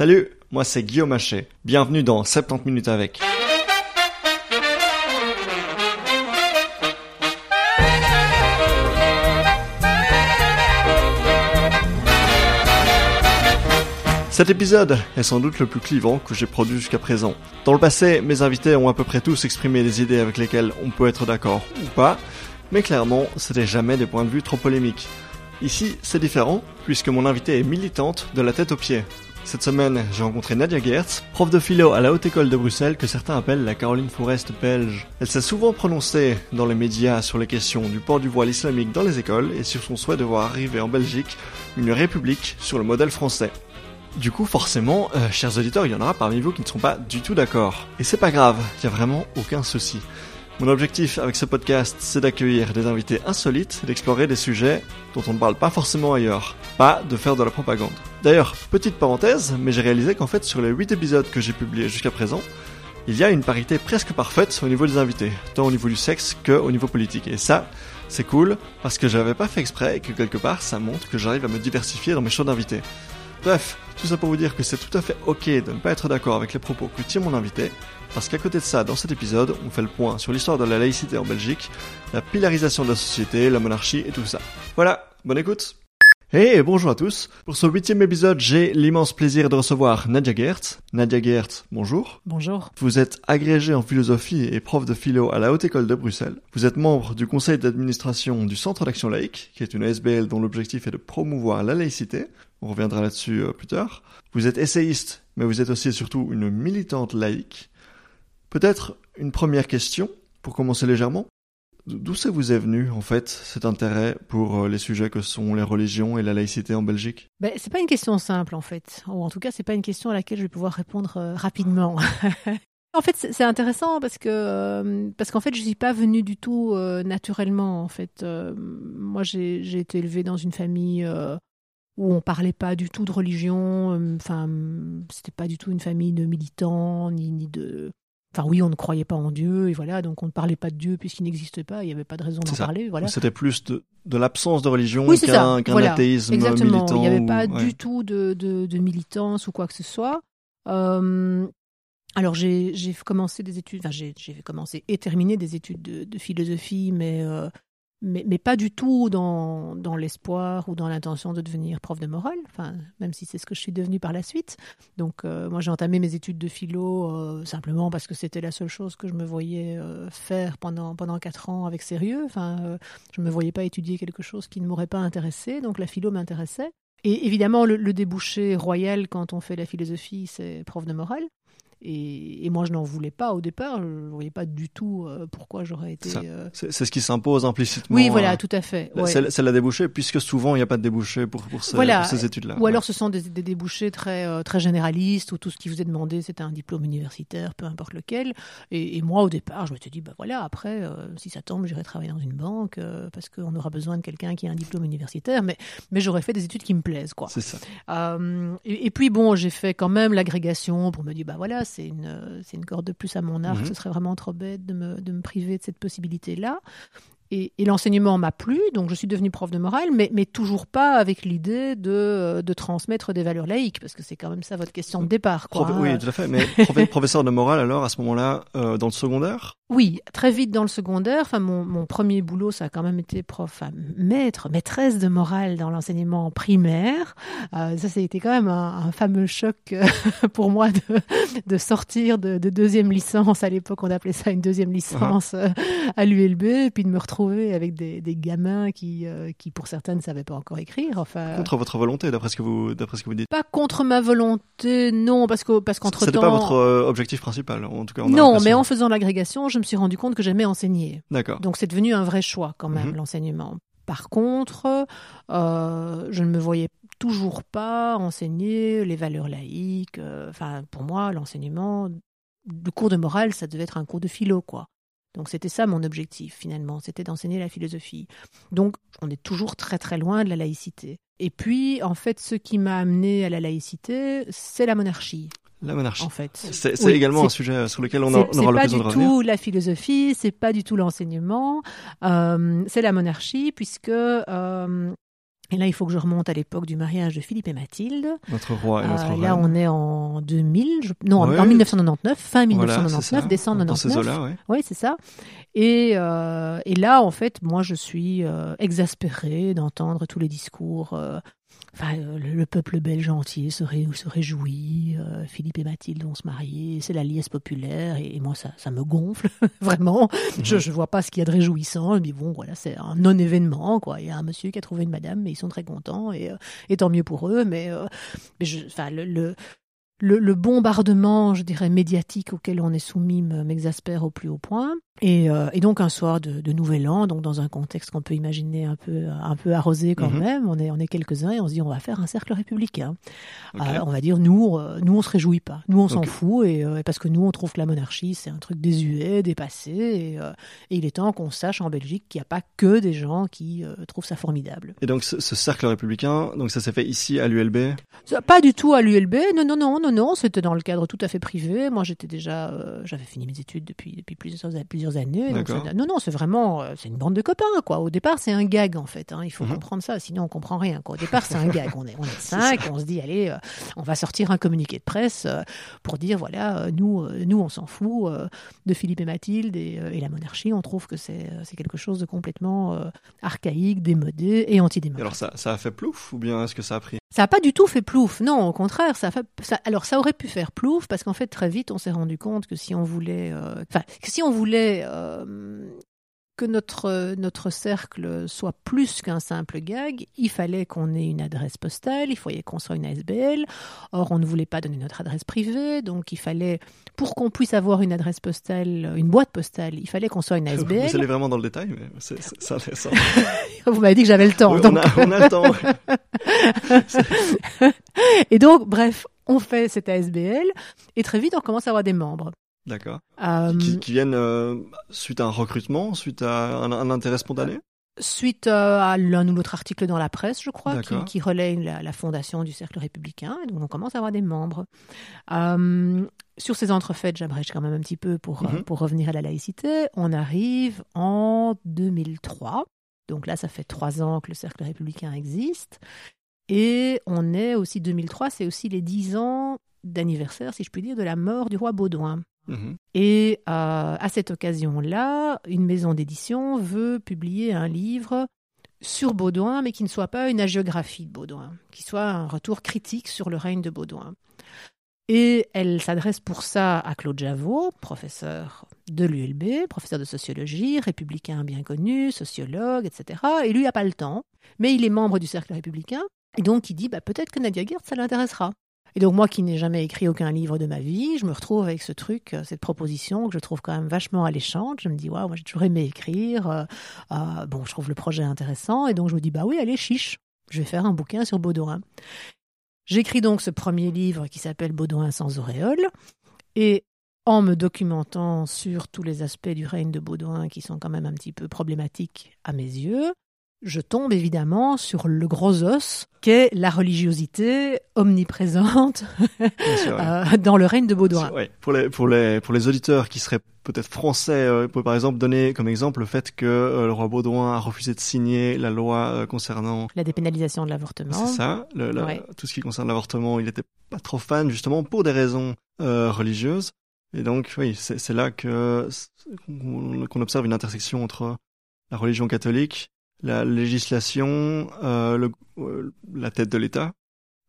Salut, moi c'est Guillaume Haché. Bienvenue dans 70 minutes avec. Cet épisode est sans doute le plus clivant que j'ai produit jusqu'à présent. Dans le passé, mes invités ont à peu près tous exprimé des idées avec lesquelles on peut être d'accord ou pas, mais clairement, c'était jamais des points de vue trop polémiques. Ici, c'est différent, puisque mon invité est militante de la tête aux pieds. Cette semaine, j'ai rencontré Nadia Gertz, prof de philo à la Haute École de Bruxelles que certains appellent la Caroline Forest belge. Elle s'est souvent prononcée dans les médias sur les questions du port du voile islamique dans les écoles et sur son souhait de voir arriver en Belgique une république sur le modèle français. Du coup, forcément, euh, chers auditeurs, il y en aura parmi vous qui ne seront pas du tout d'accord. Et c'est pas grave, il y a vraiment aucun souci. Mon objectif avec ce podcast, c'est d'accueillir des invités insolites d'explorer des sujets dont on ne parle pas forcément ailleurs. Pas de faire de la propagande. D'ailleurs, petite parenthèse, mais j'ai réalisé qu'en fait, sur les 8 épisodes que j'ai publiés jusqu'à présent, il y a une parité presque parfaite au niveau des invités, tant au niveau du sexe que au niveau politique. Et ça, c'est cool, parce que j'avais pas fait exprès et que quelque part, ça montre que j'arrive à me diversifier dans mes choix d'invités. Bref, tout ça pour vous dire que c'est tout à fait ok de ne pas être d'accord avec les propos que tient mon invité, parce qu'à côté de ça, dans cet épisode, on fait le point sur l'histoire de la laïcité en Belgique, la pilarisation de la société, la monarchie et tout ça. Voilà, bonne écoute Hey, bonjour à tous. Pour ce huitième épisode, j'ai l'immense plaisir de recevoir Nadia Gertz. Nadia Gertz, bonjour. Bonjour. Vous êtes agrégé en philosophie et prof de philo à la Haute École de Bruxelles. Vous êtes membre du conseil d'administration du Centre d'action laïque, qui est une ASBL dont l'objectif est de promouvoir la laïcité. On reviendra là-dessus euh, plus tard. Vous êtes essayiste, mais vous êtes aussi et surtout une militante laïque. Peut-être une première question, pour commencer légèrement. D'où ça vous est venu, en fait, cet intérêt pour euh, les sujets que sont les religions et la laïcité en Belgique? Ben, C'est pas une question simple, en fait. Ou en tout cas, c'est pas une question à laquelle je vais pouvoir répondre euh, rapidement. en fait, c'est intéressant parce que euh, parce qu'en fait, je suis pas venue du tout naturellement. En fait, moi, j'ai été élevée dans une famille où on parlait pas du tout de religion. Enfin, c'était pas du tout une famille de militants ni ni de Enfin oui, on ne croyait pas en Dieu, et voilà, donc on ne parlait pas de Dieu puisqu'il n'existait pas, il n'y avait pas de raison d'en parler. Voilà. C'était plus de, de l'absence de religion qu'un qu athéisme Exactement. militant. Il n'y avait pas du tout de, de, de, militance ou quoi que ce soit. Euh, alors j'ai commencé des études, enfin j'ai commencé et terminé des études de, de philosophie, mais euh, mais, mais, pas du tout dans, dans l'espoir ou dans l'intention de devenir prof de morale, enfin, même si c'est ce que je suis devenue par la suite. Donc, euh, moi, j'ai entamé mes études de philo euh, simplement parce que c'était la seule chose que je me voyais euh, faire pendant, pendant quatre ans avec sérieux. Enfin, je ne me voyais pas étudier quelque chose qui ne m'aurait pas intéressé, donc la philo m'intéressait. Et évidemment, le, le, débouché royal quand on fait la philosophie, c'est prof de morale. Et, et, moi, je n'en voulais pas au départ. Je ne voyais pas du tout euh, pourquoi j'aurais été. Euh... C'est ce qui s'impose implicitement. Oui, voilà, euh, tout à fait. Ouais. C'est la débouchée, puisque souvent il n'y a pas de débouché pour, pour, ces, voilà. pour ces études-là. Ou alors ce sont des, des débouchés très, très généralistes, où tout ce qui vous est demandé, c'était un diplôme universitaire, peu importe lequel. Et, et, moi, au départ, je me suis dit, bah voilà, après, euh, si ça tombe, j'irai travailler dans une banque, parce qu'on aura besoin de quelqu'un qui a un diplôme universitaire, mais, mais j'aurais fait des études qui me plaisent, quoi. C'est ça. Et, et, puis, bon, j'ai fait quand même l'agrégation pour me dire, bah voilà, c'est une c'est une corde de plus à mon arc. Mmh. Ce serait vraiment trop bête de me, de me priver de cette possibilité-là. Et, et l'enseignement m'a plu, donc je suis devenue prof de morale, mais, mais toujours pas avec l'idée de, de, transmettre des valeurs laïques, parce que c'est quand même ça votre question de départ. Quoi. Prof, oui, tout à fait. Mais professeur de morale, alors, à ce moment-là, euh, dans le secondaire? Oui, très vite dans le secondaire. Enfin, mon, mon, premier boulot, ça a quand même été prof, enfin, maître, maîtresse de morale dans l'enseignement primaire. Euh, ça, ça a été quand même un, un fameux choc euh, pour moi de, de sortir de, de, deuxième licence. À l'époque, on appelait ça une deuxième licence uh -huh. à l'ULB, et puis de me retrouver avec des, des gamins qui, euh, qui, pour certains, ne savaient pas encore écrire. Enfin, contre votre volonté, d'après ce que vous, d'après ce que vous dites. Pas contre ma volonté, non, parce que parce qu'entre temps. C'était pas votre euh, objectif principal, en tout cas. non, mais en faisant l'agrégation, je me suis rendu compte que j'aimais enseigner. D'accord. Donc c'est devenu un vrai choix quand même, Mhm. l'enseignement. Par contre, euh, je ne me voyais toujours pas enseigner les valeurs laïques. Enfin, pour moi, l'enseignement, le cours de morale, ça devait être un cours de philo, quoi. Donc c'était ça mon objectif finalement, c'était d'enseigner la philosophie. Donc on est toujours très très loin de la laïcité. Et puis en fait ce qui m'a amené à la laïcité, c'est la monarchie. La monarchie. En fait, c'est oui, également un sujet sur lequel on, a, on aura l'occasion de revenir. C'est pas du tout la philosophie, c'est pas du tout l'enseignement, euh, c'est la monarchie puisque euh, Et là, il faut que je remonte à l'époque du mariage de Philippe et Mathilde. Notre roi et notre Euh, reine. là, on est en 2000, je- non, en- Ouais. en 1999, fin Voilà, 1999, c'est ça. décembre Dans ces 99. eaux-là, ouais. Oui, c'est ça. Et, euh, et là, en fait, moi, je suis euh, exaspérée d'entendre tous les discours. Enfin, euh, le, le peuple belge entier se, ré- se réjouit. euh, Philippe et Mathilde vont se marier. C'est la liesse populaire. Et, et moi, ça, ça me gonfle, vraiment. Je ne vois pas ce qu'il y a de réjouissant. Dis, bon, voilà, c'est un non-événement. quoi. Il y a un monsieur qui a trouvé une madame, mais ils sont très contents. Et, euh, et tant mieux pour eux. Mais, euh, mais je, enfin, le, le, le, le bombardement, je dirais, médiatique auquel on est soumis me- m'exaspère au plus haut point. Et, euh, et donc un soir de, de Nouvel An, donc dans un contexte qu'on peut imaginer un peu, un peu arrosé quand Mhm. même, on est, on est quelques-uns et on se dit on va faire un cercle républicain. Euh, on va dire nous, euh, nous on se réjouit pas, nous on s'en fout et euh, parce que nous on trouve que la monarchie c'est un truc désuet, dépassé et, et il est temps qu'on sache en Belgique qu'il n'y a pas que des gens qui trouvent ça formidable. Et donc ce, ce cercle républicain, donc ça s'est fait ici à l'ULB. Pas du tout à l'ULB, non, non, non, non, non, c'était dans le cadre tout à fait privé. Moi, j'étais déjà, j'avais fini mes études depuis, depuis plusieurs, plusieurs années. donc ça- non, non, c'est vraiment, euh, c'est une bande de copains, quoi. Au départ, c'est un gag, en fait. hein. Il faut Mhm. comprendre ça, sinon on comprend rien, quoi. Au départ, c'est un gag. On est, on est cinq, on se dit, allez, euh, on va sortir un communiqué de presse euh, pour dire, voilà, euh, nous, nous, on s'en fout de Philippe et Mathilde et, et la monarchie. On trouve que c'est, quelque chose de complètement archaïque, démodé et antidémocratique. alors ça, ça a fait plouf ou bien est-ce que ça a pris? Ça n'a pas du tout fait plouf, non, au contraire. Ça a fait- ça- alors ça aurait pu faire plouf parce qu'en fait très vite on s'est rendu compte que si on voulait, enfin que si on voulait euh, que notre notre cercle soit plus qu'un simple gag, il fallait qu'on ait une adresse postale, il fallait qu'on soit une ASBL. Or on ne voulait pas donner notre adresse privée, donc il fallait pour qu'on puisse avoir une adresse postale, une boîte postale, il fallait qu'on soit une Vous ASBL. allez vraiment dans le détail, mais c'est c'est- c'est intéressant. Vous m'avez dit que j'avais le temps, Oui, donc on, a, on a le temps. Et donc, bref, on fait cette ASBL et très vite, on commence à avoir des membres. D'accord. Euh, Qui, qui viennent euh, suite à un recrutement, suite à un, un intérêt spontané? Suite euh, à l'un ou l'autre article dans la presse, je crois, qui, qui relaie la, la fondation du Cercle républicain. Et donc, on commence à avoir des membres. Euh, sur ces entrefaites, j'abrège quand même un petit peu pour, euh, Mhm. pour revenir à la laïcité. On arrive en 2003. Donc là, ça fait trois ans que le Cercle républicain existe. Et on est aussi 2003, c'est aussi les dix ans d'anniversaire, si je puis dire, de la mort du roi Baudouin. Mhm. Et euh, à cette occasion-là, une maison d'édition veut publier un livre sur Baudouin, mais qui ne soit pas une hagiographie de Baudouin, qui soit un retour critique sur le règne de Baudouin. Et elle s'adresse pour ça à Claude Javot, professeur de l'ULB, professeur de sociologie, républicain bien connu, sociologue, etc. Et lui n'a pas le temps, mais il est membre du cercle républicain, et donc il dit bah, peut-être que Nadia Guert, ça l'intéressera. Et donc moi qui n'ai jamais écrit aucun livre de ma vie, je me retrouve avec ce truc, euh, cette proposition que je trouve quand même vachement alléchante. Je me dis waouh, moi j'ai toujours aimé écrire. euh, euh, bon, je trouve le projet intéressant et donc je me dis bah oui, allez chiche, je vais faire un bouquin sur Baudouin. J'écris donc ce premier livre qui s'appelle Baudouin sans auréole et en me documentant sur tous les aspects du règne de Baudouin qui sont quand même un petit peu problématiques à mes yeux, je tombe évidemment sur le gros os qu'est la religiosité omniprésente sûr, euh, dans le règne de Baudouin. Ouais. Pour les pour les pour les auditeurs qui seraient peut-être français, euh, on peut par exemple donner comme exemple le fait que euh, le roi Baudouin a refusé de signer la loi euh, concernant La dépénalisation de l'avortement. c'est ça, le- la- Ouais. tout ce qui concerne l'avortement, il n'était pas trop fan justement pour des raisons religieuses. Et donc oui, c'est là que qu'on observe une intersection entre la religion catholique, la législation, euh, le, euh, la tête de l'État.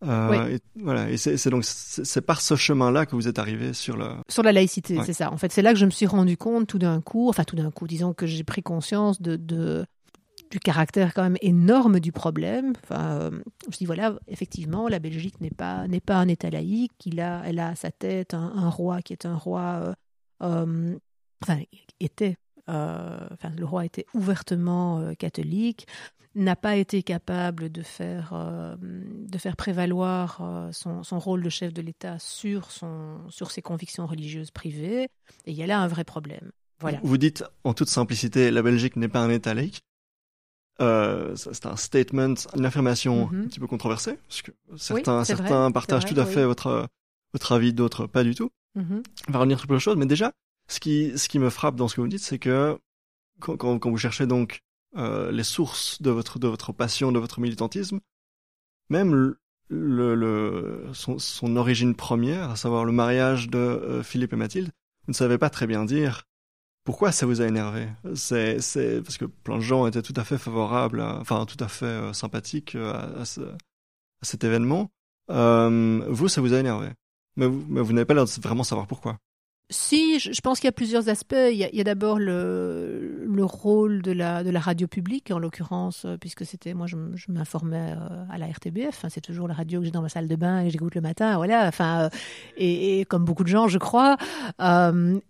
Euh, et, voilà, et c'est donc c'est par ce chemin-là que vous êtes arrivé sur le. Sur la laïcité, Ouais. c'est ça. En fait, c'est là que je me suis rendu compte tout d'un coup, enfin tout d'un coup, disons que j'ai pris conscience de, de- du caractère quand même énorme du problème. Enfin, euh, je me suis dit, voilà, effectivement, la Belgique n'est pas, n'est pas un État laïque. Il a, elle a à sa tête un, un roi qui est un roi, euh, enfin, était, enfin, le roi était ouvertement euh, catholique, n'a pas été capable de faire, euh, de faire prévaloir euh, son, son rôle de chef de l'État sur, son, sur ses convictions religieuses privées. Et il y a là un vrai problème. Voilà. Vous dites en toute simplicité, la Belgique n'est pas un État laïque. Euh, c'est un statement, une affirmation Mhm. un petit peu controversée, parce que certains, certains partagent vrai, tout à oui. fait votre votre avis, d'autres pas du tout. Mhm. On va revenir sur plusieurs choses, mais déjà, ce qui ce qui me frappe dans ce que vous dites, c'est que quand, quand, quand vous cherchez donc euh, les sources de votre, de votre passion, de votre militantisme, même le, le, son, son, origine première, à savoir le mariage de euh, Philippe et Mathilde, vous ne savez pas très bien dire pourquoi ça vous a énervé. C'est, c'est parce que plein de gens étaient tout à fait favorables, enfin tout à fait euh, sympathiques à, ce, à, cet événement. vous, ça vous a énervé. Mais vous, mais vous n'avez pas l'air de vraiment savoir pourquoi. Si, je pense qu'il y a plusieurs aspects. Il y a, d'abord le, le, rôle de la, de la radio publique, en l'occurrence, euh, puisque c'était, moi, je, m'informais euh, à la RTBF. c'est toujours la radio que j'ai dans ma salle de bain et que j'écoute le matin. Voilà. Enfin, euh, et, comme beaucoup de gens, je crois.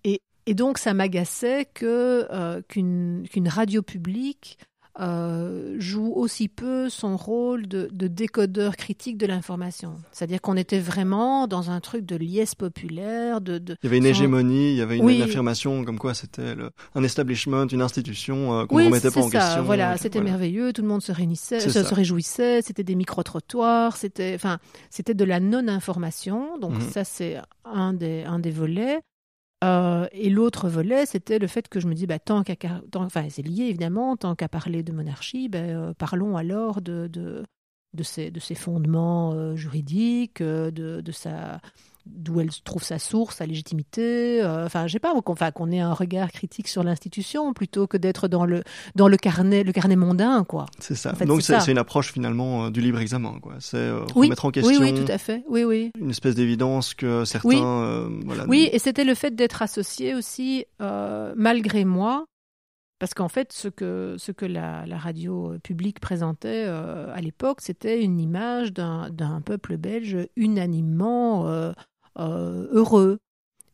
et, et donc, ça m'agaçait que qu'une qu'une radio publique euh, joue aussi peu son rôle de, décodeur critique de l'information. C'est-à-dire qu'on était vraiment dans un truc de liesse populaire. De, de il y avait une hégémonie, il y avait une, affirmation comme quoi c'était un establishment, une institution euh, qu'on ne remettait pas en ça, question. Voilà, c'était merveilleux, tout le monde se réunissait, se, se, réjouissait, c'était des micro-trottoirs, c'était, enfin, c'était de la non-information. Donc mhm. ça, c'est un des, un des volets. Euh, et l'autre volet, c'était le fait que je me dis, bah, tant qu'à, enfin, c'est lié évidemment, tant qu'à parler de monarchie, bah, euh, parlons alors de, de, de, ces, de fondements euh, juridiques, de, de sa d'où elle trouve sa source, sa légitimité. Euh, enfin, je sais pas, qu'on enfin, qu'on ait un regard critique sur l'institution plutôt que d'être dans le dans le carnet le carnet mondain, quoi. C'est ça. Donc c'est une approche finalement euh, du libre examen, quoi. C'est euh, remettre en question. Oui, oui, tout à fait. Oui, oui. Une espèce d'évidence que certains. Oui, voilà, oui et c'était le fait d'être associé aussi, malgré moi, parce qu'en fait, ce que, ce que la, la radio publique présentait à l'époque, c'était une image d'un peuple belge unanimement euh, heureux.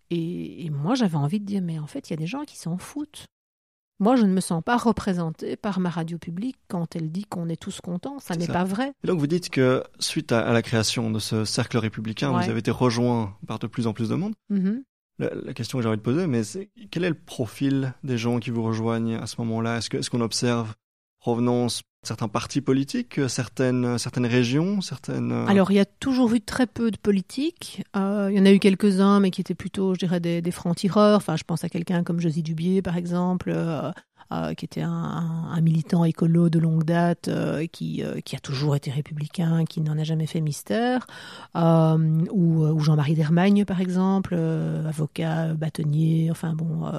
Et, moi, j'avais envie de dire, mais en fait, il y a des gens qui s'en foutent. Moi, je ne me sens pas représentée par ma radio publique quand elle dit qu'on est tous contents. Ça n'est pas vrai. Et donc, vous dites que suite à, la création de ce cercle républicain, vous avez été rejoint par de plus en plus de monde. Mm-hmm. la, question que j'ai envie de poser, mais c'est quel est le profil des gens qui vous rejoignent à ce moment-là? Est-ce qu'on est qu'on observe provenance certains partis politiques, certaines, certaines régions, certaines... Euh, Alors, il y a toujours eu très peu de politiques. Euh, il y en a eu quelques-uns, mais qui étaient plutôt, je dirais, des, des francs-tireurs. Enfin, je pense à quelqu'un comme Josie Dubier, par exemple, euh, qui était un, militant écolo de longue date, qui, qui a toujours été républicain, qui n'en a jamais fait mystère. ou, ou Jean-Marie Dermagne, par exemple, avocat, bâtonnier, enfin bon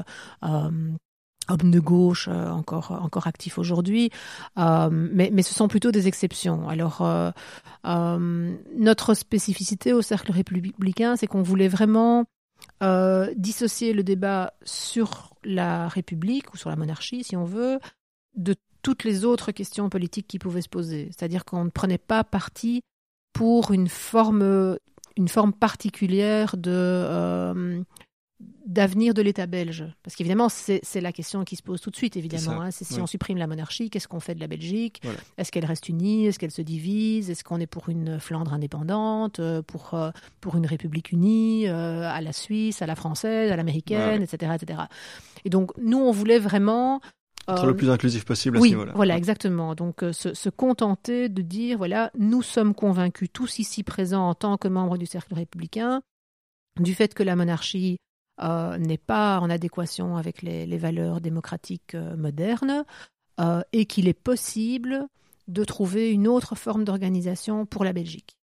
homme de gauche euh, encore encore actif aujourd'hui, euh, mais, mais ce sont plutôt des exceptions. Alors euh, notre spécificité au cercle républicain, c'est qu'on voulait vraiment dissocier le débat sur la République ou sur la monarchie, si on veut, de toutes les autres questions politiques qui pouvaient se poser. C'est-à-dire qu'on ne prenait pas parti pour une forme une forme particulière de d'avenir de l'État belge Parce qu'évidemment, c'est la question qui se pose tout de suite, évidemment. Hein. C'est si on supprime la monarchie, qu'est-ce qu'on fait de la Belgique? Est-ce qu'elle reste unie? Est-ce qu'elle se divise? Est-ce qu'on est pour une Flandre indépendante euh, pour, euh, pour une République unie euh, à la Suisse, à la française, à l'américaine, etc., etc. Et donc, nous, on voulait vraiment... Être le plus inclusif possible à oui, ce niveau-là. Voilà, exactement. Donc, se, se, contenter de dire, voilà, nous sommes convaincus, tous ici présents en tant que membres du cercle républicain, du fait que la monarchie euh, n'est pas en adéquation avec les, valeurs démocratiques euh, modernes euh, et qu'il est possible de trouver une autre forme d'organisation pour la Belgique.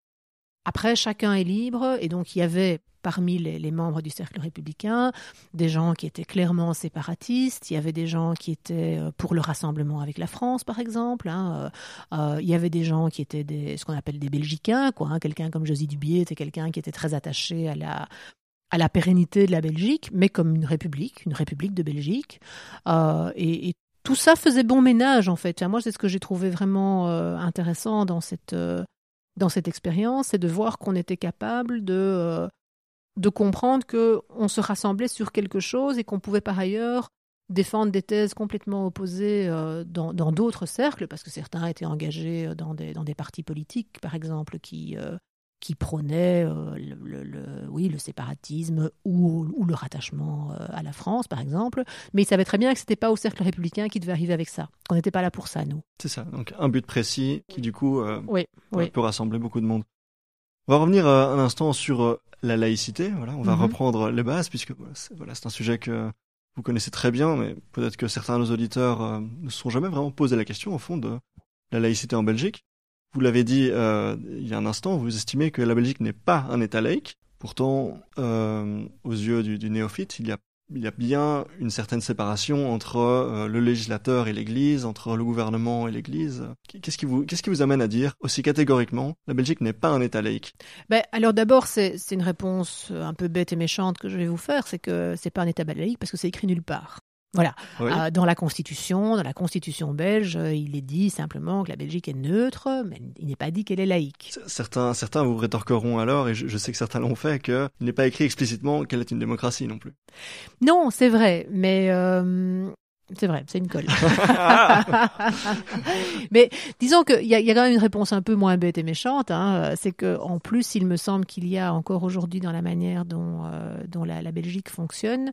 Après, chacun est libre, et donc il y avait parmi les, membres du cercle républicain des gens qui étaient clairement séparatistes, il y avait des gens qui étaient pour le rassemblement avec la France, par exemple, hein, il y avait des gens qui étaient des, ce qu'on appelle des Belgicains, quoi, hein, quelqu'un comme Josie Dubier était quelqu'un qui était très attaché à la, à la pérennité de la Belgique, mais comme une république, une république de Belgique. Euh, et, tout ça faisait bon ménage, en fait. moi, c'est ce que j'ai trouvé vraiment euh, intéressant dans cette, euh, cette expérience, c'est de voir qu'on était capable de, de comprendre qu'on se rassemblait sur quelque chose et qu'on pouvait par ailleurs défendre des thèses complètement opposées dans d'autres cercles, parce que certains étaient engagés dans des, dans des partis politiques, par exemple, qui, qui prônait euh, le, oui, le séparatisme ou, ou le rattachement euh, à la France, par exemple. Mais il savait très bien que ce n'était pas au cercle républicain qui devait arriver avec ça, qu'on n'était pas là pour ça, nous. C'est ça, donc un but précis qui, du coup, euh, oui, peut rassembler beaucoup de monde. On va revenir un instant sur la laïcité. Voilà, on va mhm. reprendre les bases, puisque voilà, c'est un sujet que vous connaissez très bien, mais peut-être que certains de nos auditeurs ne se sont jamais vraiment posé la question, au fond, de la laïcité en Belgique. Vous l'avez dit euh, il y a un instant, vous estimez que la Belgique n'est pas un État laïque. Pourtant, euh, aux yeux du, néophyte, il y, a, il y a bien une certaine séparation entre euh, le législateur et l'Église, entre le gouvernement et l'Église. Qu'est-ce qui, qu'est-ce qui vous amène à dire aussi catégoriquement la Belgique n'est pas un État laïque? Ben, Alors d'abord, c'est une réponse un peu bête et méchante que je vais vous faire, c'est que c'est pas un État laïque parce que c'est écrit nulle part. Voilà. Oui. Euh, dans la Constitution, dans la Constitution belge, euh, il est dit simplement que la Belgique est neutre, mais il n'est pas dit qu'elle est laïque. Certains, certains vous rétorqueront alors, et je, je sais que certains l'ont fait, qu'il n'est pas écrit explicitement qu'elle est une démocratie non plus. Non, c'est vrai, mais euh, c'est vrai, c'est une colle. mais disons qu'il y, y a quand même une réponse un peu moins bête et méchante. Hein. C'est que en plus, il me semble qu'il y a encore aujourd'hui dans la manière dont, euh, dont la, la Belgique fonctionne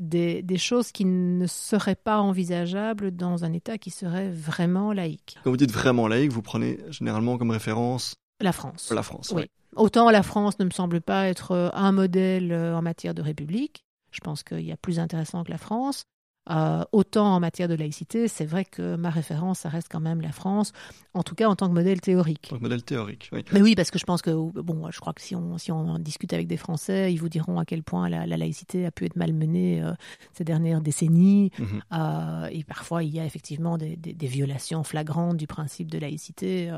des, des choses qui ne seraient pas envisageables dans un État qui serait vraiment laïque. Quand vous dites vraiment laïque, vous prenez généralement comme référence La France. la France. Oui. Autant la France ne me semble pas être un modèle euh, en matière de république. Je pense qu'il y a plus intéressant que la France. Euh, autant en matière de laïcité, c'est vrai que ma référence, ça reste quand même la France, en tout cas en tant que modèle théorique. Donc modèle théorique. Oui. Mais oui, parce que je pense que, bon, je crois que si on, si on en discute avec des Français, ils vous diront à quel point la, la laïcité a pu être malmenée euh, ces dernières décennies. Mhm. Euh, et parfois, il y a effectivement des, des, des violations flagrantes du principe de laïcité.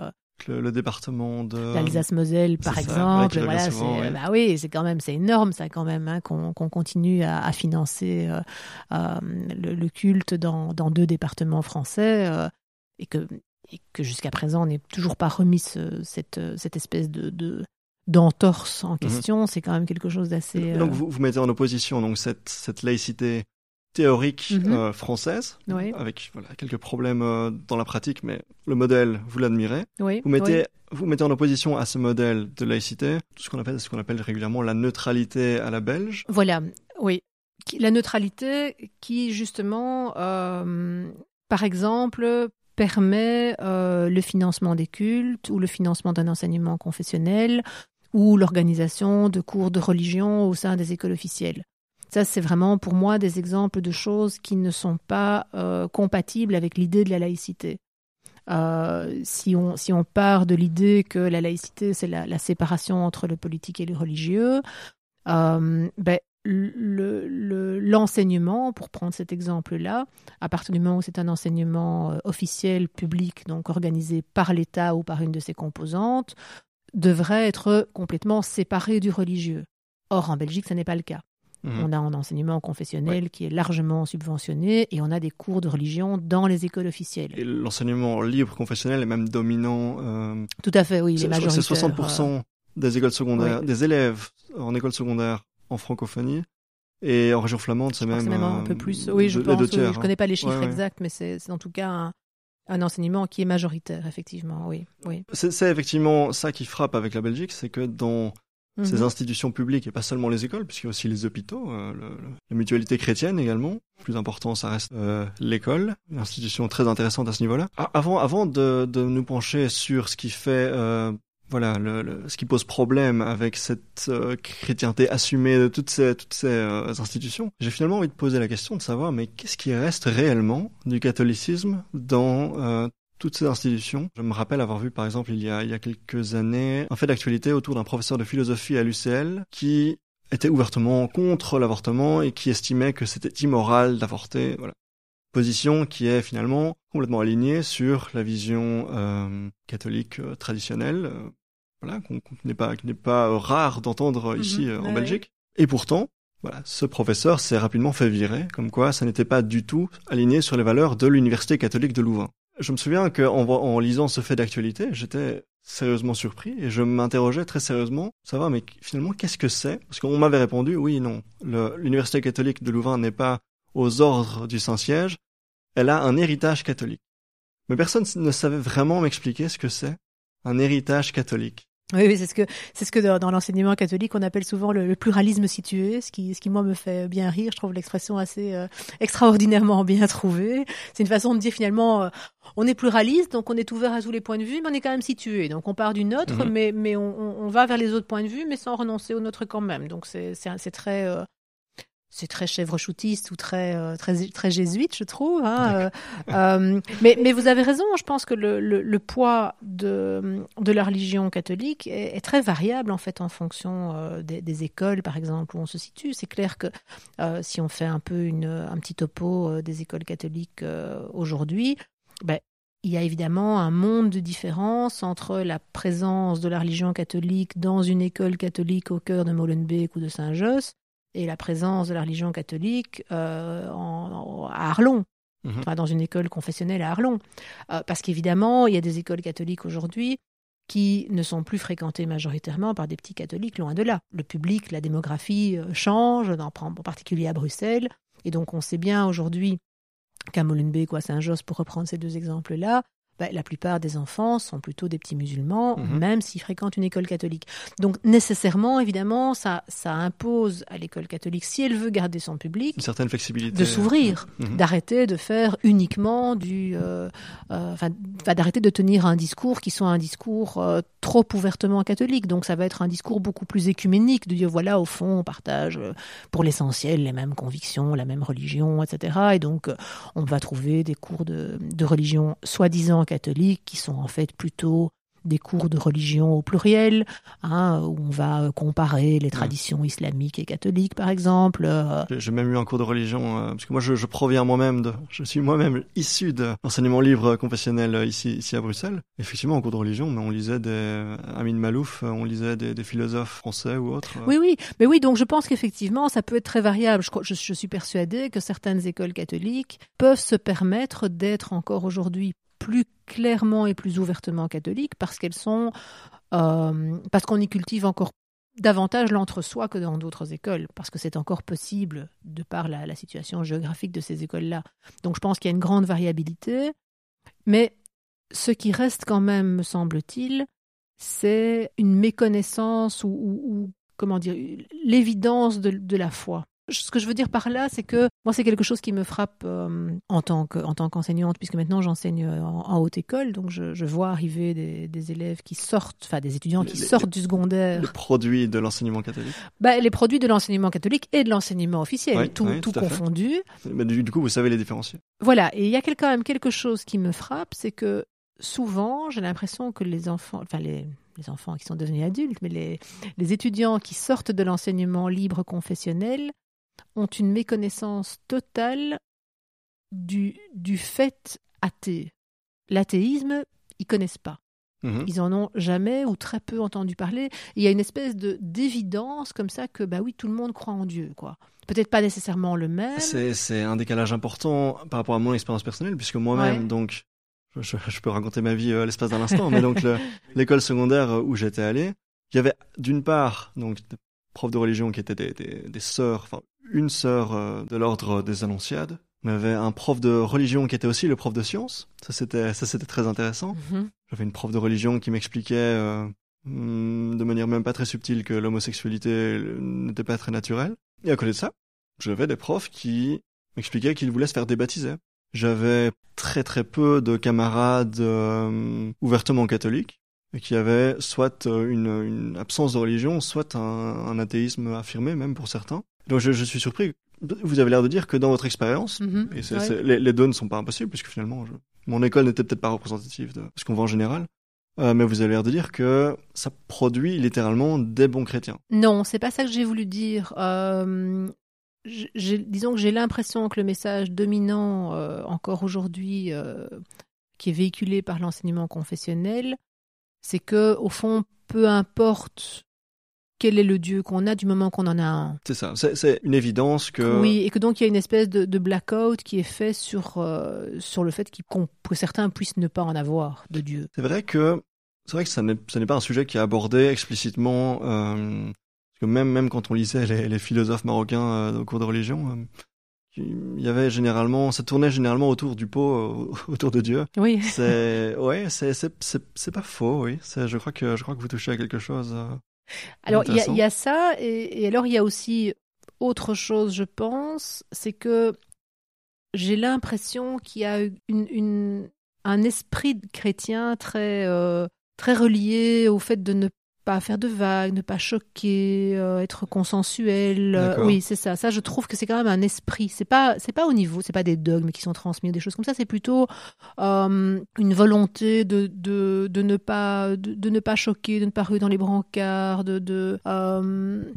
Le, le département de l'Alsace-Moselle, par ça, exemple. voilà, souvent, ouais. bah oui, c'est quand même, c'est énorme, ça quand même, hein, qu'on, continue à, à financer euh, euh, le, le culte dans, dans deux départements français euh, et que, et que jusqu'à présent on n'est toujours pas remis ce- cette, cette espèce de, de d'entorse en question. C'est quand même quelque chose d'assez. Donc vous, vous mettez en opposition donc cette, cette laïcité théorique Mhm. euh, française, Oui. avec voilà, quelques problèmes euh, dans la pratique, mais le modèle, vous l'admirez. oui, Vous mettez, oui. vous mettez en opposition à ce modèle de laïcité tout ce qu'on appelle, ce qu'on appelle régulièrement la neutralité à la belge. Voilà, oui. La neutralité qui, justement, euh, par exemple, permet le financement des cultes ou le financement d'un enseignement confessionnel ou l'organisation de cours de religion au sein des écoles officielles. Ça, c'est vraiment pour moi des exemples de choses qui ne sont pas euh, compatibles avec l'idée de la laïcité. Euh, si, on, part de l'idée que la laïcité, c'est la, séparation entre le politique et le religieux, euh, ben, le- le- l'enseignement, pour prendre cet exemple-là, à partir du moment où c'est un enseignement officiel, public, donc organisé par l'État ou par une de ses composantes, devrait être complètement séparé du religieux. Or, en Belgique, ce n'est pas le cas. Mhm. On a un enseignement confessionnel qui est largement subventionné et on a des cours de religion dans les écoles officielles. Et l'enseignement libre confessionnel est même dominant. euh, Tout à fait, oui, c'est- est je crois que c'est majoritaire. 60% des écoles secondaires, oui. des élèves en école secondaire en francophonie. Et en région flamande, c'est même, même un euh, peu plus. Oui, je oui, hein. connais pas les chiffres Ouais, ouais. exacts, mais c'est en tout cas un, un enseignement qui est majoritaire, effectivement. Oui, oui. C'est effectivement ça qui frappe avec la Belgique, c'est que dans ces Mhm. institutions publiques, et pas seulement les écoles, puisqu'il y a aussi les hôpitaux, euh, le- le- la mutualité chrétienne également. Le plus important, ça reste euh, l'école, une institution très intéressante à ce niveau-là. Ah, avant, avant de, de nous pencher sur ce qui fait, euh, voilà, le, le- ce qui pose problème avec cette euh, chrétienté assumée de toutes ces, toutes ces euh, institutions, j'ai finalement envie de poser la question de savoir, mais qu'est-ce qui reste réellement du catholicisme dans euh, toutes ces institutions. Je me rappelle avoir vu, par exemple, il y a, il y a quelques années, un fait d'actualité autour d'un professeur de philosophie à l'UCL qui était ouvertement contre l'avortement et qui estimait que c'était immoral d'avorter. Voilà. Position qui est finalement complètement alignée sur la vision euh, catholique euh, traditionnelle, euh, voilà, qu'on- n'est pas, qui n'est pas rare d'entendre Mhm, ici euh, en ouais, Belgique. Et pourtant, voilà, ce professeur s'est rapidement fait virer, comme quoi ça n'était pas du tout aligné sur les valeurs de l'université catholique de Louvain. Je me souviens qu'en lisant ce fait d'actualité, j'étais sérieusement surpris et je m'interrogeais très sérieusement, savoir mais finalement qu'est-ce que c'est? Parce qu'on m'avait répondu oui, non, l'université catholique de Louvain n'est pas aux ordres du Saint-Siège, elle a un héritage catholique. Mais personne ne savait vraiment m'expliquer ce que c'est un héritage catholique. Oui, oui, c'est ce que c'est ce que dans, dans l'enseignement catholique on appelle souvent le, le pluralisme situé, ce qui ce qui moi me fait bien rire. Je trouve l'expression assez euh, extraordinairement bien trouvée. C'est une façon de dire finalement euh, on est pluraliste, donc on est ouvert à tous les points de vue, mais on est quand même situé. Donc on part du nôtre, Mhm. mais mais on, on- on va vers les autres points de vue, mais sans renoncer au nôtre quand même. Donc c'est c'est c'est très euh, c'est très chèvre-choutiste ou très, euh, très, très jésuite, je trouve. Hein, euh, euh, mais, mais vous avez raison, je pense que le, le, poids de, de la religion catholique est, très variable en fait en fonction des, des, écoles, par exemple, où on se situe. C'est clair que si on fait un peu une, un petit topo des écoles catholiques aujourd'hui, ben, il y a évidemment un monde de différence entre la présence de la religion catholique dans une école catholique au cœur de Molenbeek ou de Saint-Josse et la présence de la religion catholique euh, à Arlon. Mhm. dans une école confessionnelle à Arlon. Euh, parce qu'évidemment, il y a des écoles catholiques aujourd'hui qui ne sont plus fréquentées majoritairement par des petits catholiques, loin de là. Le public, la démographie euh, change, en particulier à Bruxelles. Et donc, on sait bien aujourd'hui qu'à Molenbeek ou à Saint-Josse, pour reprendre ces deux exemples-là, bah, la plupart des enfants sont plutôt des petits musulmans, mhm. même s'ils fréquentent une école catholique. Donc nécessairement, évidemment, ça, ça impose à l'école catholique, si elle veut garder son public, une certaine flexibilité, de s'ouvrir, mhm. d'arrêter de faire uniquement du, euh, euh, enfin, d'arrêter de tenir un discours qui soit un discours euh, trop ouvertement catholique. Donc ça va être un discours beaucoup plus écuménique, de dire voilà, au fond, on partage pour l'essentiel les mêmes convictions, la même religion, etc. Et donc on va trouver des cours de, de religion soi-disant catholiques qui sont en fait plutôt des cours de religion au pluriel, hein, où on va comparer les traditions islamiques et catholiques, par exemple. Euh. J'ai même eu un cours de religion, euh, parce que moi, je, je proviens moi-même de, je suis moi-même issu de l'enseignement libre confessionnel euh, ici, ici à Bruxelles. Effectivement, en cours de religion, mais on lisait des Amin Malouf, on lisait des, des, philosophes français ou autres. Oui, oui, mais oui, donc je pense qu'effectivement, ça peut être très variable. Je, je, je suis persuadée que certaines écoles catholiques peuvent se permettre d'être encore aujourd'hui plus clairement et plus ouvertement catholiques parce qu'elles sont euh, parce qu'on y cultive encore davantage l'entre-soi que dans d'autres écoles, parce que c'est encore possible de par la, situation géographique de ces écoles-là. Donc je pense qu'il y a une grande variabilité, mais ce qui reste quand même, me semble-t-il, c'est une méconnaissance ou, comment dire, l'évidence de, la foi. Ce que je veux dire par là, c'est que moi, c'est quelque chose qui me frappe euh, en tant que, en tant qu'enseignante, puisque maintenant j'enseigne euh, en, haute école, donc je, vois arriver des, élèves qui sortent, enfin des étudiants qui sortent du secondaire. Les produits de l'enseignement catholique. Bah, les produits de l'enseignement catholique et de l'enseignement officiel, tout, tout, confondu. du, du, coup, vous savez les différencier. Voilà, et il y a quand même quelque chose qui me frappe, c'est que souvent, j'ai l'impression que les enfants, enfin les les enfants qui sont devenus adultes, mais les, les étudiants qui sortent de l'enseignement libre confessionnel ont une méconnaissance totale du, du fait athée. L'athéisme, ils connaissent pas. Mhm. Ils en ont jamais ou très peu entendu parler. Il y a une espèce de d'évidence comme ça que bah oui, tout le monde croit en Dieu, quoi. Peut-être pas nécessairement le même. C'est un décalage important par rapport à mon expérience personnelle, puisque moi-même, donc, je, peux raconter ma vie euh, à l'espace d'un instant, mais donc l'école secondaire où j'étais allé, il y avait d'une part donc profs de religion qui étaient des, des, des sœurs, enfin une sœur euh, de l'ordre des Annonciades. On avait un prof de religion qui était aussi le prof de sciences. Ça c'était ça c'était très intéressant. Mhm. J'avais une prof de religion qui m'expliquait euh, hmm, de manière même pas très subtile que l'homosexualité n'était pas très naturelle. Et à côté de ça, j'avais des profs qui m'expliquaient qu'ils voulaient se faire débaptiser. J'avais très très peu de camarades euh, ouvertement catholiques et qui avaient soit une, une, absence de religion, soit un, un athéisme affirmé même pour certains. Donc je, suis surpris. Vous avez l'air de dire que dans votre expérience, mhm. et les, les, deux ne sont pas impossibles, puisque finalement, mon école n'était peut-être pas représentative de ce qu'on voit en général. Euh, mais vous avez l'air de dire que ça produit littéralement des bons chrétiens. Non, c'est pas ça que j'ai voulu dire. Euh, disons que j'ai l'impression que le message dominant euh, encore aujourd'hui, euh, qui est véhiculé par l'enseignement confessionnel, c'est que au fond, peu importe quel est le Dieu qu'on a du moment qu'on en a un. C'est ça, c'est une évidence que... Oui, et que donc il y a une espèce de, blackout qui est fait sur, euh, sur le fait que certains puissent ne pas en avoir de Dieu. C'est vrai que c'est vrai que ça n'est pas un sujet qui est abordé explicitement, euh, parce que même, même quand on lisait les, philosophes marocains euh, au cours de religion, il y avait généralement, ça tournait généralement autour du pot, autour de Dieu. Oui. C'est, ouais, c'est, c'est, pas faux, oui. Je crois que, je crois que vous touchez à quelque chose. Alors, il y, a ça, et, alors il y a aussi autre chose, je pense, c'est que j'ai l'impression qu'il y a une, un esprit chrétien très, euh, très relié au fait de ne pas faire de vagues, ne pas choquer, euh, être consensuel. euh, oui, c'est ça. Ça, je trouve que c'est quand même un esprit. C'est pas, c'est pas au niveau, c'est pas des dogmes qui sont transmis ou des choses comme ça. C'est plutôt euh, une volonté de, de, de ne pas, de, de ne pas choquer, de ne pas ruer dans les brancards, de, de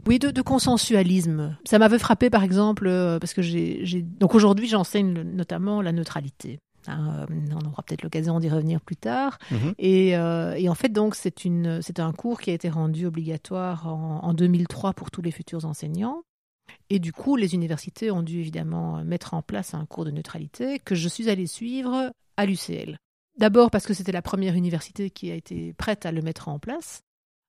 oui, de, consensualisme. Ça m'avait frappé, par exemple, parce que j'ai, donc aujourd'hui j'enseigne notamment la neutralité. Hein, euh, on aura peut-être l'occasion d'y revenir plus tard. Mhm. Et, euh, et en fait, donc, c'est une, c'est un cours qui a été rendu obligatoire en, en 2003 pour tous les futurs enseignants. Et du coup, les universités ont dû évidemment mettre en place un cours de neutralité que je suis allée suivre à l'UCL. D'abord parce que c'était la première université qui a été prête à le mettre en place.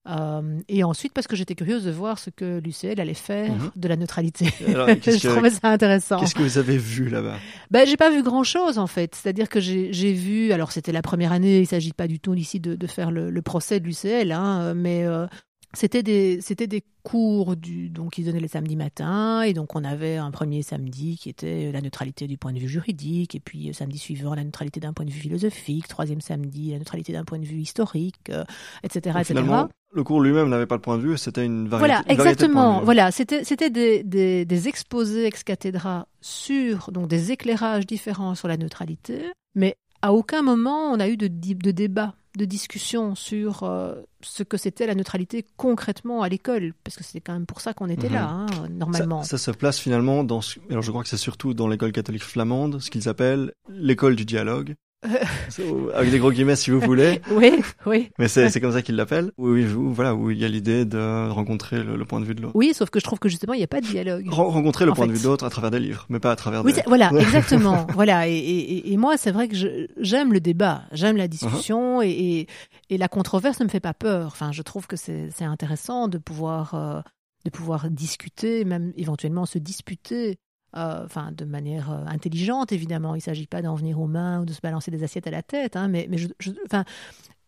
Euh, et ensuite parce que j'étais curieuse de voir ce que l'UCL allait faire Mhm. de la neutralité. Alors, je que- trouvais ça intéressant. Qu'est-ce que vous avez vu là-bas? Ben, j'ai pas vu grand chose en fait. C'est-à-dire que j'ai vu, alors c'était la première année, il s'agit pas du tout ici de, de faire le, le procès de l'UCL, hein, mais euh, c'était des c'était des cours du donc ils donnaient les samedis matins et donc on avait un premier samedi qui était la neutralité du point de vue juridique et puis euh, samedi suivant la neutralité d'un point de vue philosophique, troisième samedi la neutralité d'un point de vue historique, euh, etc. Donc, etc. Finalement, le cours lui-même n'avait pas le point de vue, c'était une variété. Voilà, de de exactement. Voilà, c'était c'était des, des, des exposés ex cathedra sur donc des éclairages différents sur la neutralité, mais à aucun moment on a eu de, de débat, de discussion sur euh, ce que c'était la neutralité concrètement à l'école, parce que c'était quand même pour ça qu'on était Mhm. là, hein, normalement. Ça, ça se place finalement dans. ce- Alors je crois que c'est surtout dans l'école catholique flamande, ce qu'ils appellent l'école du dialogue. Avec des gros guillemets si vous voulez, Oui, oui. mais c'est comme ça qu'ils l'appellent. Oui, voilà, où il y a l'idée de rencontrer le, le point de vue de l'autre. Oui, sauf que je trouve que justement il n'y a pas de dialogue. Ren- Rencontrer le En point de vue de l'autre à travers des livres, mais pas à travers Oui, des. voilà, exactement. voilà, et, et- et moi, c'est vrai que j'aime le débat, j'aime la discussion, et, et, et la controverse ne me fait pas peur. Enfin, je trouve que c'est c'est intéressant de pouvoir euh, de pouvoir discuter, même éventuellement se disputer. Euh, Enfin, de manière euh, intelligente, évidemment. Il ne s'agit pas d'en venir aux mains ou de se balancer des assiettes à la tête, hein, mais, je,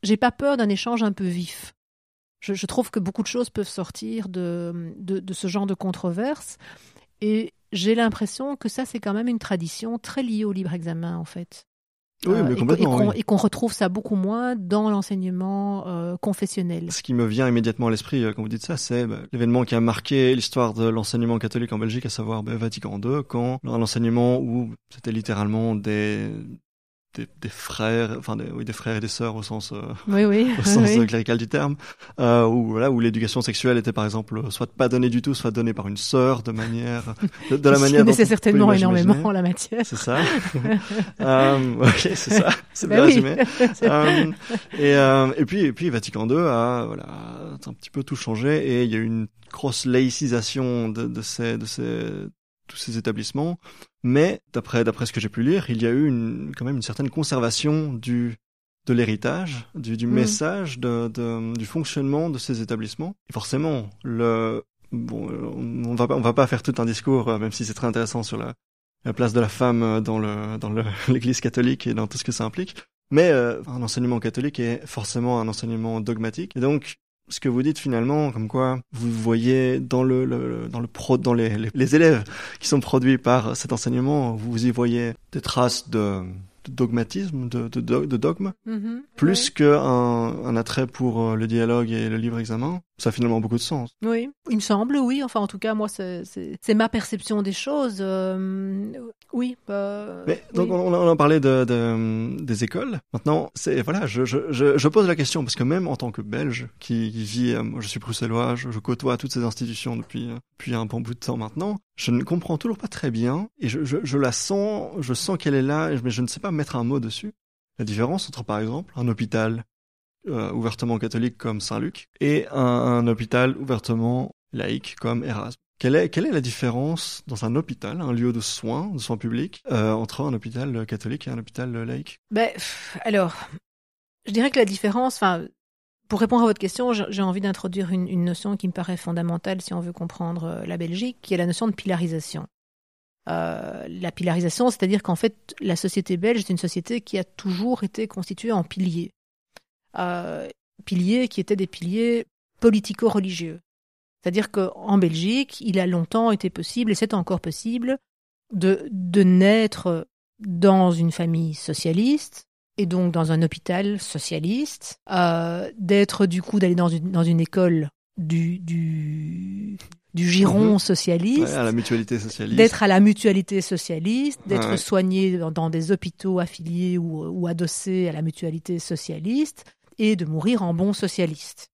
j'ai pas peur d'un échange un peu vif. Je, je trouve que beaucoup de choses peuvent sortir de, de, de ce genre de controverse. Et j'ai l'impression que ça, c'est quand même une tradition très liée au libre examen, en fait. Oui, Euh, mais et qu'on- complètement. Et qu'on oui. retrouve ça beaucoup moins dans l'enseignement euh, confessionnel. Ce qui me vient immédiatement à l'esprit euh, quand vous dites ça, c'est bah, l'événement qui a marqué l'histoire de l'enseignement catholique en Belgique, à savoir bah, Vatican II, quand un enseignement où c'était littéralement des, des, des frères, enfin des, oui, des frères et des sœurs au sens, euh, Oui, oui. au sens oui. euh, clérical du terme, euh, où voilà, où l'éducation sexuelle était par exemple soit pas donnée du tout, soit donnée par une sœur de manière, de, de la manière peut certainement énormément en la matière. C'est ça. euh, ok, c'est ça. C'est bien Ben résumé. Euh, et, euh, et puis, et puis Vatican II a, voilà, a un petit peu tout changé et il y a eu une grosse laïcisation de, de ces, de ces, tous ces établissements. Mais d'après, d'après ce que j'ai pu lire, il y a eu une, quand même une certaine conservation du, de l'héritage, du, du Mm. message, de, de, du fonctionnement de ces établissements. Et forcément, le, bon, euh, on va pas, on va pas faire tout un discours, euh, même si c'est très intéressant sur la, la place de la femme euh, dans le dans l'Église catholique et dans tout ce que ça implique. Mais euh, un enseignement catholique est forcément un enseignement dogmatique. Et donc, ce que vous dites finalement, comme quoi vous voyez dans le, le- dans le pro, dans les, les, les élèves qui sont produits par cet enseignement, vous y voyez des traces de, de dogmatisme, de, de, de dogme, Mhm. plus qu'un un attrait pour euh, le dialogue et le livre examen? Ça a finalement beaucoup de sens. Oui, il me semble, oui. Enfin, en tout cas, moi, c'est ma perception des choses. Euh, oui. bah, Mais donc on, on en parlait de, de- des écoles. Maintenant, c'est voilà, je, je, je, je pose la question parce que même en tant que Belge qui, qui vit, euh, moi je suis bruxellois, je, je côtoie toutes ces institutions depuis euh, depuis un bon bout de temps maintenant. Je ne comprends toujours pas très bien et je, je, je la sens, je sens qu'elle est là, mais je ne sais pas mettre un mot dessus. La différence entre par exemple un hôpital euh, ouvertement catholique comme Saint-Luc et un, hôpital ouvertement laïque comme Erasme. Quelle est, quelle est la différence dans un hôpital, un lieu de soins, de soins publics, euh, entre un hôpital catholique et un hôpital laïque? Ben, alors, je dirais que la différence, pour répondre à votre question, j'ai envie d'introduire une, notion qui me paraît fondamentale si on veut comprendre euh, la Belgique, qui est la notion de pilarisation. La pilarisation, c'est-à-dire qu'en fait, la société belge est une société qui a toujours été constituée en piliers. Euh, piliers qui étaient des piliers politico-religieux. C'est-à-dire qu'en Belgique, il a longtemps été possible, et c'est encore possible, de, de naître dans une famille socialiste, et donc dans un hôpital socialiste, euh, d'être du coup d'aller dans une, dans une école du, du, du giron Mhm. socialiste, Ouais, à la mutualité socialiste. d'être à la mutualité socialiste, d'être Ouais. soigné dans, dans des hôpitaux affiliés ou, ou adossés à la mutualité socialiste et de mourir en bon socialiste.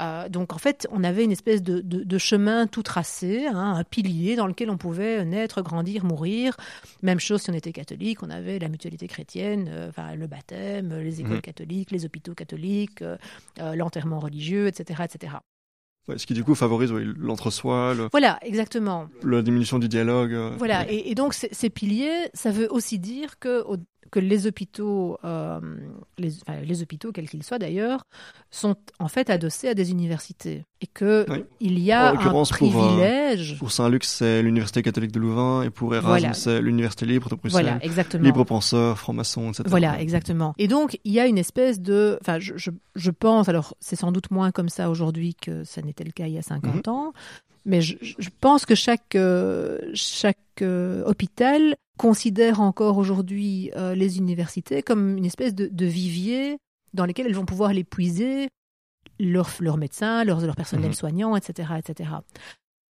Euh, donc en fait, on avait une espèce de, de- de chemin tout tracé, hein, un pilier dans lequel on pouvait naître, grandir, mourir. Même chose si on était catholique, on avait la mutualité chrétienne, euh, enfin, le baptême, les écoles Mhm. catholiques, les hôpitaux catholiques, euh, l'enterrement religieux, etc., etc. Ouais, ce qui du coup favorise oui, l'entre-soi, le- Voilà, exactement. la diminution du dialogue. Voilà, ouais. et, et donc ces, ces piliers, ça veut aussi dire que, au- que les hôpitaux, euh, les, enfin, les hôpitaux, quels qu'ils soient d'ailleurs, sont en fait adossés à des universités. Et qu'il Oui. il y a un pour, euh, privilège. Pour Saint-Luc, c'est l'Université catholique de Louvain, et pour Erasme, Voilà. c'est l'Université libre de Bruxelles. Voilà, exactement. Libre penseur, franc-maçon, etc. Voilà, exactement. Et donc, il y a une espèce de... Enfin, je, je, je pense, alors c'est sans doute moins comme ça aujourd'hui que ça n'était le cas il y a 50 Mhm. ans, mais je, je pense que chaque, euh, chaque euh, hôpital considère encore aujourd'hui euh, les universités comme une espèce de, de vivier dans lesquels elles vont pouvoir les puiser leurs médecins, leurs, leur personnel Mhm. soignant, etc., etc.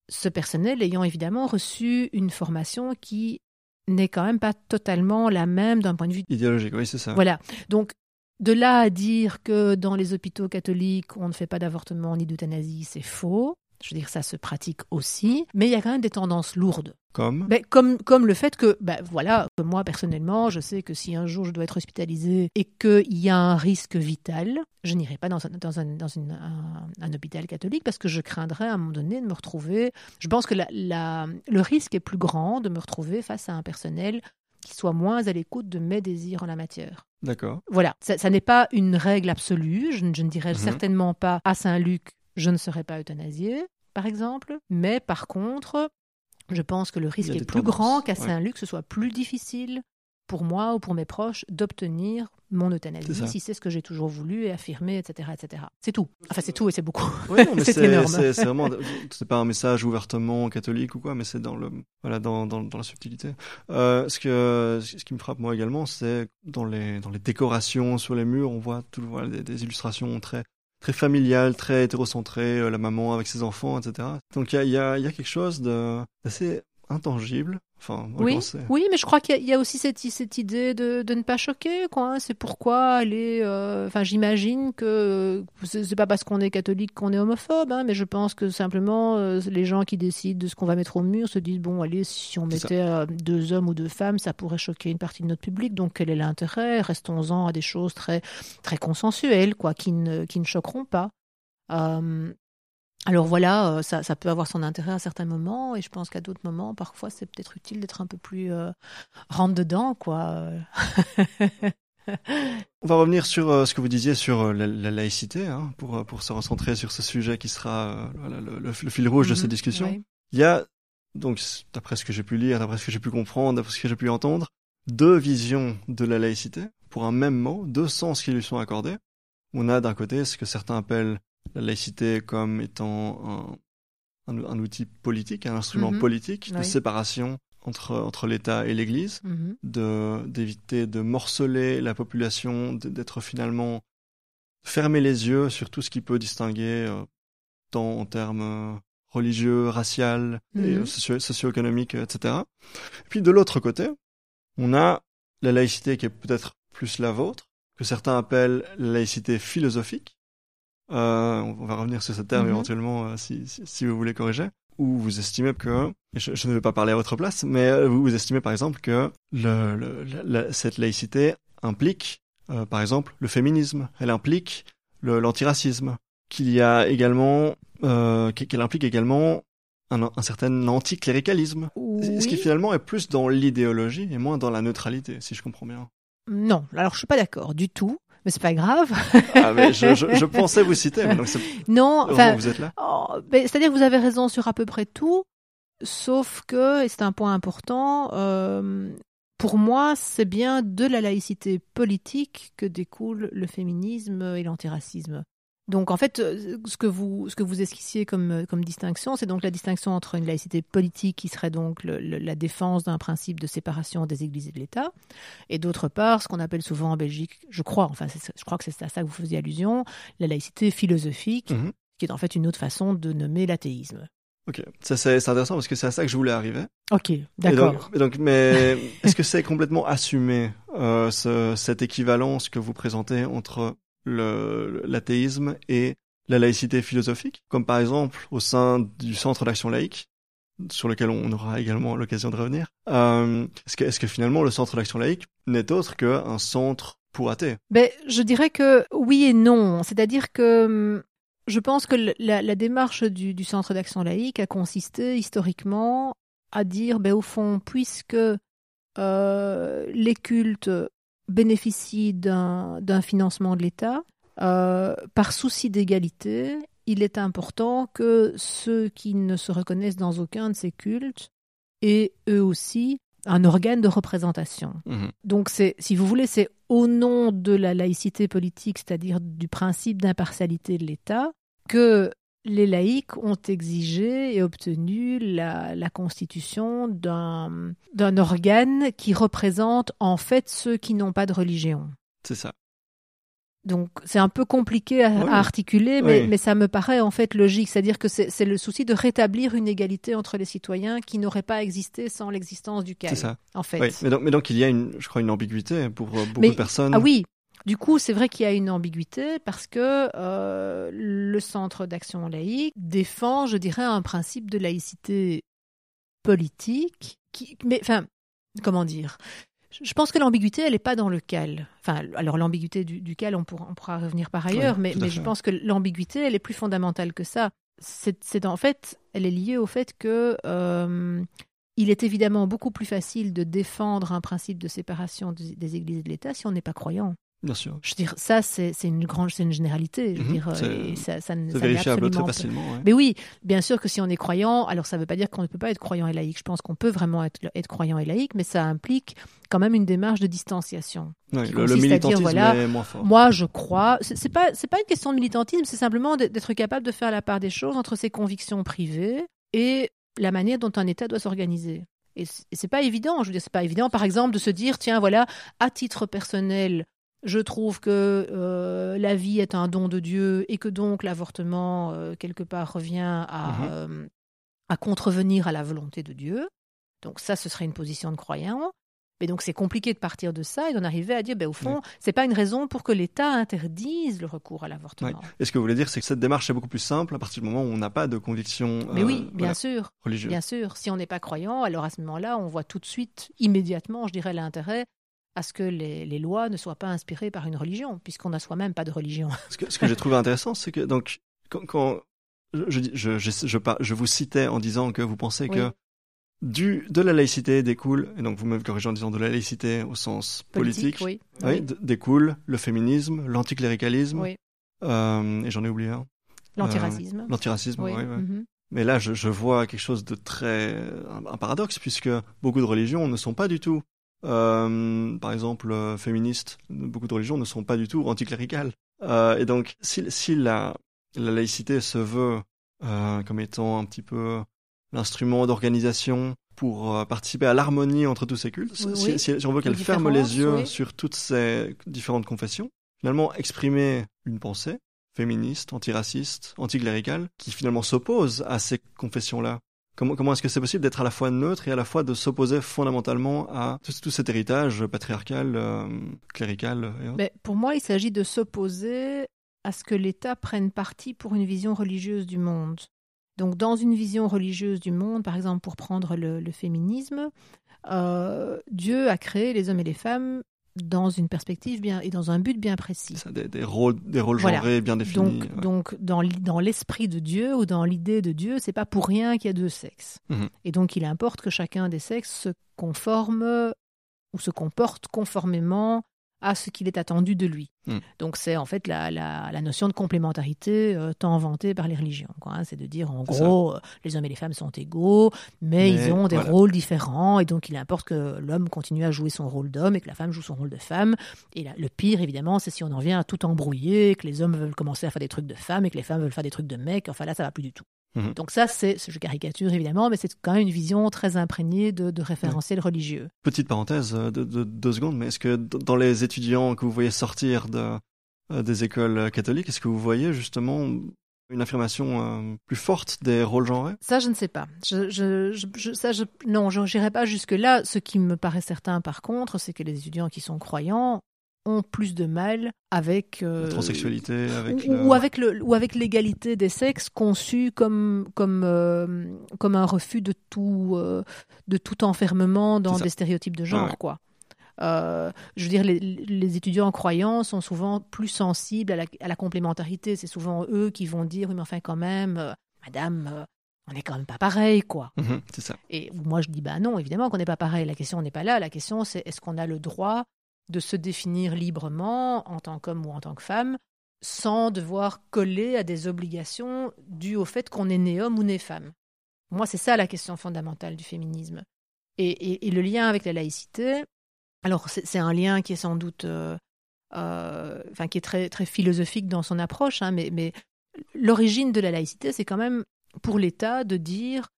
Ce personnel ayant évidemment reçu une formation qui n'est quand même pas totalement la même d'un point de vue Idéologique, oui, c'est ça. voilà. Donc, de là à dire que dans les hôpitaux catholiques, on ne fait pas d'avortement ni d'euthanasie, c'est faux. Je veux dire, ça se pratique aussi. Mais il y a quand même des tendances lourdes. Comme Ben, comme, comme le fait que, ben, voilà, que moi, personnellement, je sais que si un jour je dois être hospitalisée et qu'il y a un risque vital, je n'irai pas dans, un, dans, un, dans une- un, un hôpital catholique parce que je craindrais à un moment donné de me retrouver. Je pense que la, la- le risque est plus grand de me retrouver face à un personnel qui soit moins à l'écoute de mes désirs en la matière. D'accord. Voilà, ça, ça n'est pas une règle absolue. Je, ne- je ne dirais Mhm. certainement pas à Saint-Luc, je ne serai pas euthanasié, par exemple. Mais par contre, je pense que le risque est plus grand qu'à ouais. Saint-Luc, ce soit plus difficile pour moi ou pour mes proches d'obtenir mon euthanasie si c'est ce que j'ai toujours voulu et affirmé, etc. etc. C'est tout. Enfin, c'est tout et c'est beaucoup. Oui, C'est énorme. c'est- vraiment, c'est pas un message ouvertement catholique ou quoi, mais c'est dans le, voilà, dans, dans, dans la subtilité. Euh, ce que, ce qui me frappe moi également, c'est dans les, dans les décorations sur les murs, on voit tout, voilà, des, des illustrations très, très familiales, très hétérocentrées, euh, la maman avec ses enfants, etc. Donc il y a, y a, y a quelque chose d'assez intangible. Enfin, Oui, oui, mais je crois qu'il y a- il y, a aussi cette, cette idée de, de ne pas choquer, quoi. hein. C'est pourquoi aller. euh, Enfin, j'imagine que euh, c'est pas parce qu'on est catholique qu'on est homophobe, hein, mais je pense que simplement euh, les gens qui décident de ce qu'on va mettre au mur se disent bon, allez, si on mettait euh, deux hommes ou deux femmes, ça pourrait choquer une partie de notre public. Donc, quel est l'intérêt? Restons-en à des choses très très consensuelles, quoi, qui ne qui ne choqueront pas. Euh, alors voilà, euh, ça, ça peut avoir son intérêt à certains moments, et je pense qu'à d'autres moments, parfois, c'est peut-être utile d'être un peu plus euh, rentre dedans, quoi. On va revenir sur euh, ce que vous disiez sur euh, la, la laïcité, hein, pour, pour se recentrer sur ce sujet qui sera euh, le, le- le fil rouge de Mhm, cette discussion. ouais. Il y a, donc, d'après ce que j'ai pu lire, d'après ce que j'ai pu comprendre, d'après ce que j'ai pu entendre, deux visions de la laïcité pour un même mot, deux sens qui lui sont accordés. On a d'un côté ce que certains appellent la laïcité comme étant un, un, un outil politique, un instrument Mhm. politique de Oui. séparation entre, entre l'État et l'Église Mhm. de d'éviter de morceler la population, d'être finalement fermer les yeux sur tout ce qui peut distinguer euh, tant en termes euh, religieux, racial et Mhm. euh, socio- socio-économiques, euh, etc. Et puis de l'autre côté, on a la laïcité qui est peut-être plus la vôtre, que certains appellent la laïcité philosophique. Euh, on va revenir sur ce terme Mhm. éventuellement euh, si, si, si vous voulez corriger. Où vous estimez que, je, je ne vais pas parler à votre place, mais euh, vous, vous estimez par exemple que le, le- la- cette laïcité implique, euh, par exemple, le féminisme, elle implique l'antiracisme, qu'il y a également, euh, qu'elle implique également un, un certain anticléricalisme, ce qui Oui. finalement est plus dans l'idéologie et moins dans la neutralité, si je comprends bien. Non, alors je suis pas d'accord du tout, mais c'est pas grave. Ah, mais je, je, je pensais vous citer, mais donc c'est non, enfin, vous êtes là. Oh, C'est-à-dire que vous avez raison sur à peu près tout, sauf que, et c'est un point important, euh, pour moi, c'est bien de la laïcité politique que découle le féminisme et l'antiracisme. Donc en fait, euh, ce que vous, ce que vous esquissiez comme, euh, comme distinction, c'est donc la distinction entre une laïcité politique qui serait donc le, le, la défense d'un principe de séparation des églises et de l'État, et d'autre part ce qu'on appelle souvent en Belgique, je crois, enfin je crois que c'est à ça que vous faisiez allusion, la laïcité philosophique, Mhm. qui est en fait une autre façon de nommer l'athéisme. Ok, ça c'est intéressant parce que c'est à ça que je voulais arriver. Ok, d'accord. donc, mais est-ce que c'est complètement assumé euh, ce, cette équivalence que vous présentez entre l'athéisme et la laïcité philosophique, comme par exemple au sein du Centre d'action laïque, sur lequel on aura également l'occasion de revenir. Euh, est-ce que est-ce que finalement le Centre d'action laïque n'est autre qu'un centre pour athées? Ben, je dirais que oui et non. C'est-à-dire que hum, je pense que la, démarche du, du Centre d'action laïque a consisté historiquement à dire, ben, au fond, puisque euh, les cultes bénéficient d'un financement de l'État, euh, par souci d'égalité, il est important que ceux qui ne se reconnaissent dans aucun de ces cultes aient eux aussi un organe de représentation. Mhm. Donc, c'est, si vous voulez, c'est au nom de la laïcité politique, c'est-à-dire du principe d'impartialité de l'État, que les laïcs ont exigé et obtenu la, la constitution d'un, organe qui représente en fait ceux qui n'ont pas de religion. C'est ça. Donc c'est un peu compliqué à, Oui. à articuler, mais, Oui. mais ça me paraît en fait logique. C'est-à-dire que c'est, c'est le souci de rétablir une égalité entre les citoyens qui n'aurait pas existé sans l'existence du C'est CAL, ça. en fait. Oui. Mais donc, mais donc il y a une, je crois, une ambiguïté pour euh, beaucoup Mais- de personnes. Ah oui, du coup, c'est vrai qu'il y a une ambiguïté parce que euh, le Centre d'action laïque défend, je dirais, un principe de laïcité politique. Qui, mais enfin, comment dire? Je pense que l'ambiguïté, elle n'est pas dans le cal. Enfin, alors l'ambiguïté du, du cal, on pourra, on pourra revenir par ailleurs, mais, je pense que l'ambiguïté, elle est plus fondamentale que ça. C'est c'est en fait, elle est liée au fait que euh, il est évidemment beaucoup plus facile de défendre un principe de séparation des, des églises et de l'État si on n'est pas croyant. Bien sûr. Je veux dire, ça, c'est une grande, c'est une généralité. Je veux Mhm, dire, euh, et ça, ça, ne- vérifiable très absolument facilement. ouais. Mais oui, bien sûr que si on est croyant, alors ça ne veut pas dire qu'on ne peut pas être croyant et laïque. Je pense qu'on peut vraiment être, être croyant et laïque, mais ça implique quand même une démarche de distanciation. Ouais, qui le, à dire, militantisme voilà, est moins fort. Moi, je crois. C'est pas, c'est pas une question de militantisme, c'est simplement d'être- capable de faire la part des choses entre ses convictions privées et la manière dont un État doit s'organiser. Et c'est pas évident. Je veux dire, c'est pas évident, par exemple, de se dire, tiens, voilà, à titre personnel, je trouve que euh, la vie est un don de Dieu et que donc l'avortement, euh, quelque part, revient à, Mhm. euh, à contrevenir à la volonté de Dieu. Donc ça, ce serait une position de croyant. Mais donc c'est compliqué de partir de ça et d'en arriver à dire, ben, au fond, c'est pas une raison pour que l'État interdise le recours à l'avortement. Et ce que vous voulez dire, c'est que cette démarche est beaucoup plus simple à partir du moment où on n'a pas de conviction Mais euh, oui, bien voilà, sûr, religieuse. bien sûr. Si on n'est pas croyant, alors à ce moment-là, on voit tout de suite, immédiatement, je dirais, l'intérêt à ce que les, les lois ne soient pas inspirées par une religion, puisqu'on n'a soi-même pas de religion. Ce que, ce que j'ai trouvé intéressant, c'est que donc quand, quand je, je, je, je, vous citais en disant que vous pensez Oui. que du de la laïcité découle, et donc vous me corrigez en disant de la laïcité au sens politique, oui, oui. découle le féminisme, l'anticléricalisme, euh, et j'en ai oublié un, L'antiracisme. l'antiracisme, oui. ouais, mhm. Mais là, je, je vois quelque chose de très un paradoxe puisque beaucoup de religions ne sont pas du tout, euh, par exemple, euh, féministes. Beaucoup de religions ne sont pas du tout anticléricales. Euh, et donc, si, si la, la laïcité se veut euh, comme étant un petit peu l'instrument d'organisation pour euh, participer à l'harmonie entre tous ces cultes, Oui, si, oui. si- si on veut qu'elle ferme les yeux oui. sur toutes ces différentes confessions, finalement exprimer une pensée féministe, antiraciste, anticléricale, qui finalement s'oppose à ces confessions-là. Comment, est-ce que c'est possible d'être à la fois neutre et à la fois de s'opposer fondamentalement à tout, cet héritage patriarcal, euh, clérical Mais pour moi, il s'agit de s'opposer à ce que l'État prenne parti pour une vision religieuse du monde. Donc, dans une vision religieuse du monde, par exemple, pour prendre le, le féminisme, euh, Dieu a créé les hommes et les femmes dans une perspective bien et dans un but bien précis. Ça, des, des rôles, des rôles Voilà. genrés bien définis. Donc, ouais. donc dans, dans l'esprit de Dieu ou dans l'idée de Dieu, c'est pas pour rien qu'il y a deux sexes. Mhm. Et donc, il importe que chacun des sexes se conforme ou se comporte conformément à ce qu'il est attendu de lui. Mm. Donc c'est en fait la, la, la notion de complémentarité euh, tant inventée par les religions. hein. C'est de dire en gros, euh, les hommes et les femmes sont égaux, mais, Mais ils ont des voilà. rôles différents et donc il importe que l'homme continue à jouer son rôle d'homme et que la femme joue son rôle de femme. Et là, le pire évidemment, c'est si on en vient à tout embrouiller, que les hommes veulent commencer à faire des trucs de femmes et que les femmes veulent faire des trucs de mecs. Enfin là, ça va plus du tout. Mhm. Donc ça, c'est, je caricature évidemment, mais c'est quand même une vision très imprégnée de, de référentiels religieux. Petite parenthèse euh, de, de deux secondes, mais est-ce que dans les étudiants que vous voyez sortir de, euh, des écoles euh, catholiques, est-ce que vous voyez justement une affirmation euh, plus forte des rôles genrés? Ça, je ne sais pas. Je, je, je- je- ça, non, je n'irai pas jusque-là. Ce qui me paraît certain, par contre, c'est que les étudiants qui sont croyants ont plus de mal avec euh, La transsexualité avec ou, le... ou avec le ou avec l'égalité des sexes conçue comme comme euh, comme un refus de tout euh, de tout enfermement dans des stéréotypes de genre Ouais. quoi. Euh, je veux dire, les, les étudiants croyants sont souvent plus sensibles à la, à la complémentarité. C'est souvent eux qui vont dire, oui, mais enfin, quand même, euh, madame, euh, on n'est quand même pas pareil, quoi. Mhm, c'est ça. Et moi, je dis, bah non, évidemment qu'on n'est pas pareil. La question n'est pas là. La question, c'est est-ce qu'on a le droit de se définir librement en tant qu'homme ou en tant que femme sans devoir coller à des obligations dues au fait qu'on est né homme ou né femme Moi, c'est ça la question fondamentale du féminisme. Et, et- le lien avec la laïcité, alors c'est c'est un lien qui est sans doute, euh, euh, enfin qui est très très philosophique dans son approche, hein, mais, mais l'origine de la laïcité, c'est quand même pour l'État de dire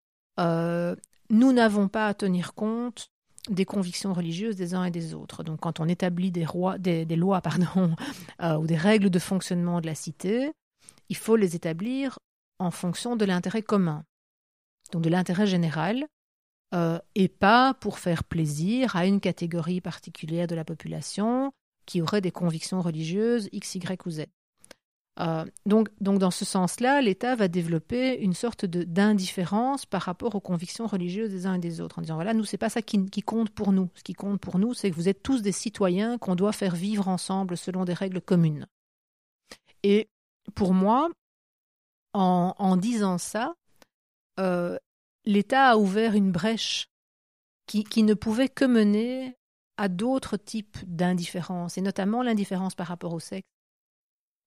euh, nous n'avons pas à tenir compte des convictions religieuses des uns et des autres. Donc quand on établit des, lois pardon, euh, ou des règles de fonctionnement de la cité, il faut les établir en fonction de l'intérêt commun, donc de l'intérêt général, euh, et pas pour faire plaisir à une catégorie particulière de la population qui aurait des convictions religieuses X, Y ou Z. Euh, donc, donc, dans ce sens-là, l'État va développer une sorte d'indifférence par rapport aux convictions religieuses des uns et des autres, en disant voilà, nous, c'est pas ça qui, qui compte pour nous. Ce qui compte pour nous, c'est que vous êtes tous des citoyens qu'on doit faire vivre ensemble selon des règles communes. Et pour moi, en, en disant ça, euh, l'État a ouvert une brèche qui, qui ne pouvait que mener à d'autres types d'indifférence, et notamment l'indifférence par rapport au sexe.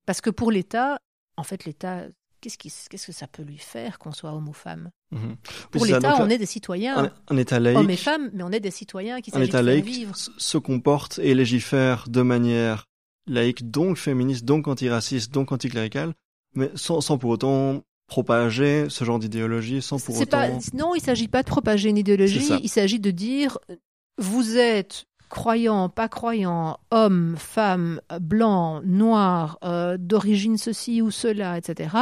Parce que pour l'État, en fait, l'État, qu'est-ce, que ça peut lui faire qu'on soit homme ou femme? Mhm. Pour l'État, on est des citoyens, un, un État laïque, hommes et femmes, mais on est des citoyens qui s'agit de laïque vivre. se comporte et légifère de manière laïque, donc féministe, donc antiraciste, donc anticléricale, mais sans, sans pour autant propager ce genre d'idéologie, sans pour autant... pas, non, il ne s'agit pas de propager une idéologie, il s'agit de dire vous êtes croyant, pas croyant, homme, femme, blanc, noir, euh, d'origine ceci ou cela, etc.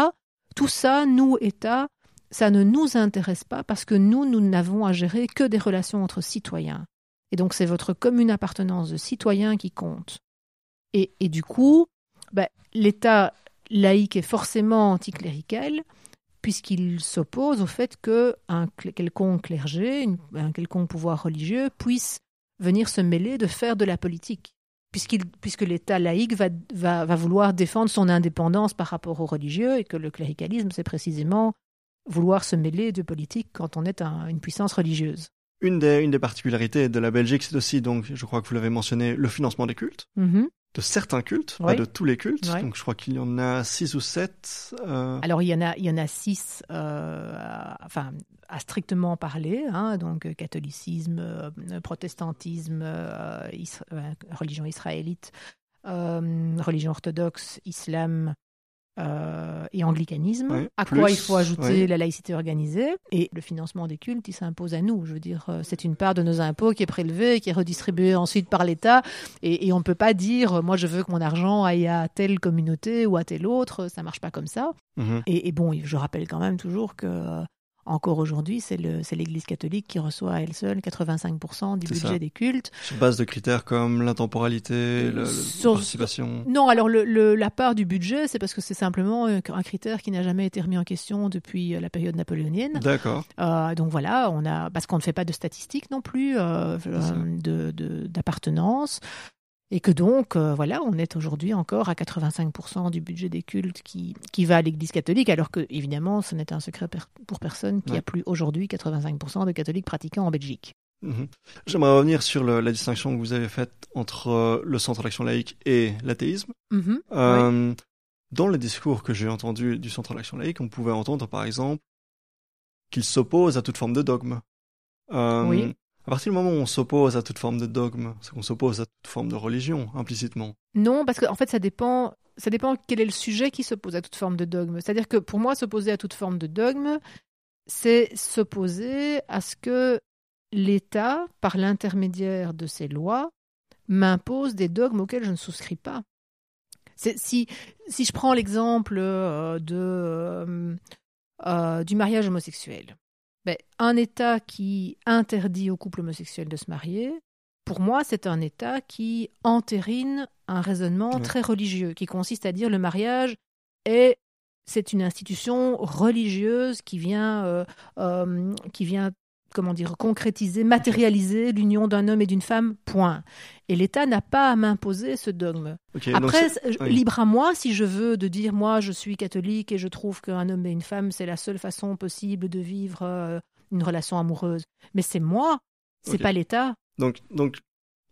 Tout ça, nous, État, ça ne nous intéresse pas parce que nous, nous n'avons à gérer que des relations entre citoyens. Et donc, c'est votre commune appartenance de citoyen qui compte. Et, du coup, ben, l'État laïque est forcément anticlérical puisqu'il s'oppose au fait qu'un quelconque clergé, un quelconque pouvoir religieux puisse venir se mêler de faire de la politique. Puisque l'État laïque va, va, va vouloir défendre son indépendance par rapport aux religieux et que le cléricalisme, c'est précisément vouloir se mêler de politique quand on est un- une puissance religieuse. Une des, une des particularités de la Belgique, c'est aussi, donc, je crois que vous l'avez mentionné, le financement des cultes, Mhm. De certains cultes, pas de tous les cultes. Oui. Donc, je crois qu'il y en a six ou sept. euh, Alors il y en a, il y en a six, euh, à- enfin à strictement parler, hein, donc euh, catholicisme, euh, protestantisme, euh, isra- euh, religion israélite, euh, religion orthodoxe, islam euh, et anglicanisme. Oui, à plus, quoi il faut ajouter oui. la laïcité organisée et le financement des cultes, il s'impose à nous. Je veux dire, euh, c'est une part de nos impôts qui est prélevée, qui est redistribuée ensuite par l'État, et, et on ne peut pas dire, euh, moi je veux que mon argent aille à telle communauté ou à telle autre. Ça marche pas comme ça. mhm. Et, et bon, je rappelle quand même toujours que encore aujourd'hui, c'est l'Église catholique qui reçoit à elle seule 85% du budget ça. des cultes. Sur base de critères comme l'intemporalité, Sur- la participation. Non, alors le, le- la part du budget, c'est parce que c'est simplement un un critère qui n'a jamais été remis en question depuis euh, la période napoléonienne. D'accord. Euh, donc voilà, on a parce qu'on ne fait pas de statistiques non plus euh, euh, d'appartenance. Et que donc, euh, voilà, on est aujourd'hui encore à 85% du budget des cultes qui, qui va à l'Église catholique, alors que, évidemment, ce n'est un secret per- pour personne qu'il n'y Ouais. a plus aujourd'hui 85% de catholiques pratiquants en Belgique. Mhm. J'aimerais revenir sur le, la distinction que vous avez faite entre euh, le Centre d'action laïque et l'athéisme. Mhm. Euh, Dans le discours que j'ai entendu du Centre d'action laïque, on pouvait entendre par exemple qu'il s'oppose à toute forme de dogme. Euh, Oui. À partir du moment où on s'oppose à toute forme de dogme, c'est qu'on s'oppose à toute forme de religion, implicitement. Non, parce qu'en en fait, ça dépend, ça dépend quel est le sujet qui s'oppose à toute forme de dogme. C'est-à-dire que pour moi, s'opposer à toute forme de dogme, c'est s'opposer à ce que l'État, par l'intermédiaire de ses lois, m'impose des dogmes auxquels je ne souscris pas. Si, je prends l'exemple euh, euh, euh, du mariage homosexuel, ben, un État qui interdit aux couples homosexuels de se marier, pour moi, c'est un État qui entérine un raisonnement très religieux, qui consiste à dire le mariage est c'est une institution religieuse qui vient euh, euh, qui vient comment dire concrétiser, matérialiser l'union d'un homme et d'une femme. Point. Et l'État n'a pas à m'imposer ce dogme. Après, oui. libre à moi si je veux de dire moi je suis catholique et je trouve qu'un homme et une femme c'est la seule façon possible de vivre euh, une relation amoureuse. Mais c'est moi, c'est pas l'État. donc, donc,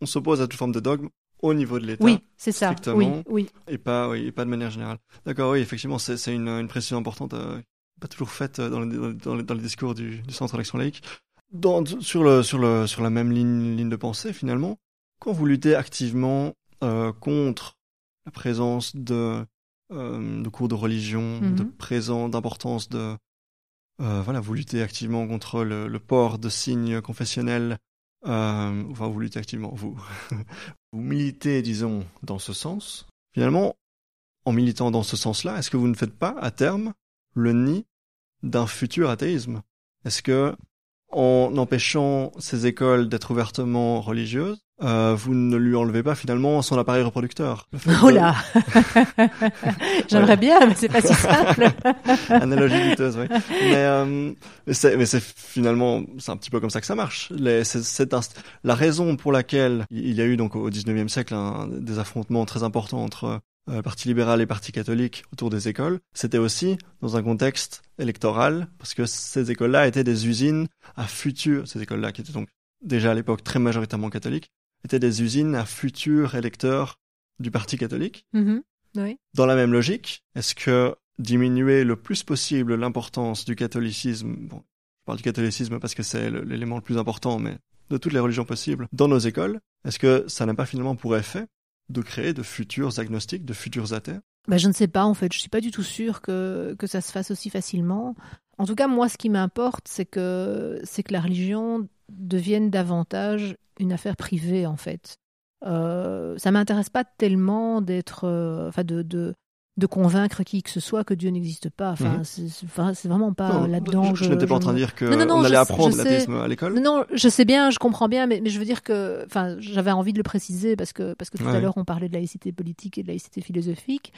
on s'oppose à toute forme de dogme au niveau de l'État. Oui, c'est ça. Oui, oui. Et pas, oui, et pas de manière générale. D'accord, oui, effectivement, c'est une, une précision importante, euh, pas toujours faite euh, dans, le- dans, le- dans les discours du, du Centre d'action laïque. Dans, sur, le, sur, le, sur la même ligne, ligne de pensée, finalement, quand vous luttez activement euh, contre la présence de, euh, de cours de religion, Mhm. de présence, d'importance de... euh, voilà, vous luttez activement contre le, le port de signes confessionnels. Euh, enfin, vous luttez activement, vous, vous militez, disons, dans ce sens. Finalement, en militant dans ce sens-là, est-ce que vous ne faites pas, à terme, le nid d'un futur athéisme Est-ce que, en empêchant ces écoles d'être ouvertement religieuses, euh, vous ne lui enlevez pas finalement son appareil reproducteur Oh de- là J'aimerais bien, mais c'est pas si simple. Analogie douteuse, oui. Mais, euh, mais c'est, finalement, c'est un petit peu comme ça que ça marche. Les, inst- la raison pour laquelle il y a eu donc au 19e siècle un- des affrontements très importants entre Parti libéral et Parti catholique autour des écoles, c'était aussi dans un contexte électoral, parce que ces écoles-là étaient des usines à futurs, ces écoles-là qui étaient donc déjà à l'époque très majoritairement catholiques, étaient des usines à futurs électeurs du Parti catholique. Mhm. Oui. Dans la même logique, est-ce que diminuer le plus possible l'importance du catholicisme, bon, je parle du catholicisme parce que c'est l'élément le plus important, mais de toutes les religions possibles, dans nos écoles, est-ce que ça n'a pas finalement pour effet de créer de futurs agnostiques, de futurs athées? Bah, je ne sais pas en fait, je suis pas du tout sûre que, que ça se fasse aussi facilement. En tout cas, moi, ce qui m'importe, c'est que, c'est que la religion devienne davantage une affaire privée en fait. Euh, ça m'intéresse pas tellement d'être, euh, enfin, de, de convaincre qui que ce soit que Dieu n'existe pas. Enfin, Mhm. c'est vraiment pas là-dedans. Je, je n'étais pas en train de dire que Non, non, non, on allait je- apprendre l'athéisme à l'école. Non, non, je sais bien, je comprends bien, mais, mais je veux dire que, enfin, j'avais envie de le préciser parce que, parce que tout Ouais. à l'heure on parlait de laïcité politique et de laïcité philosophique.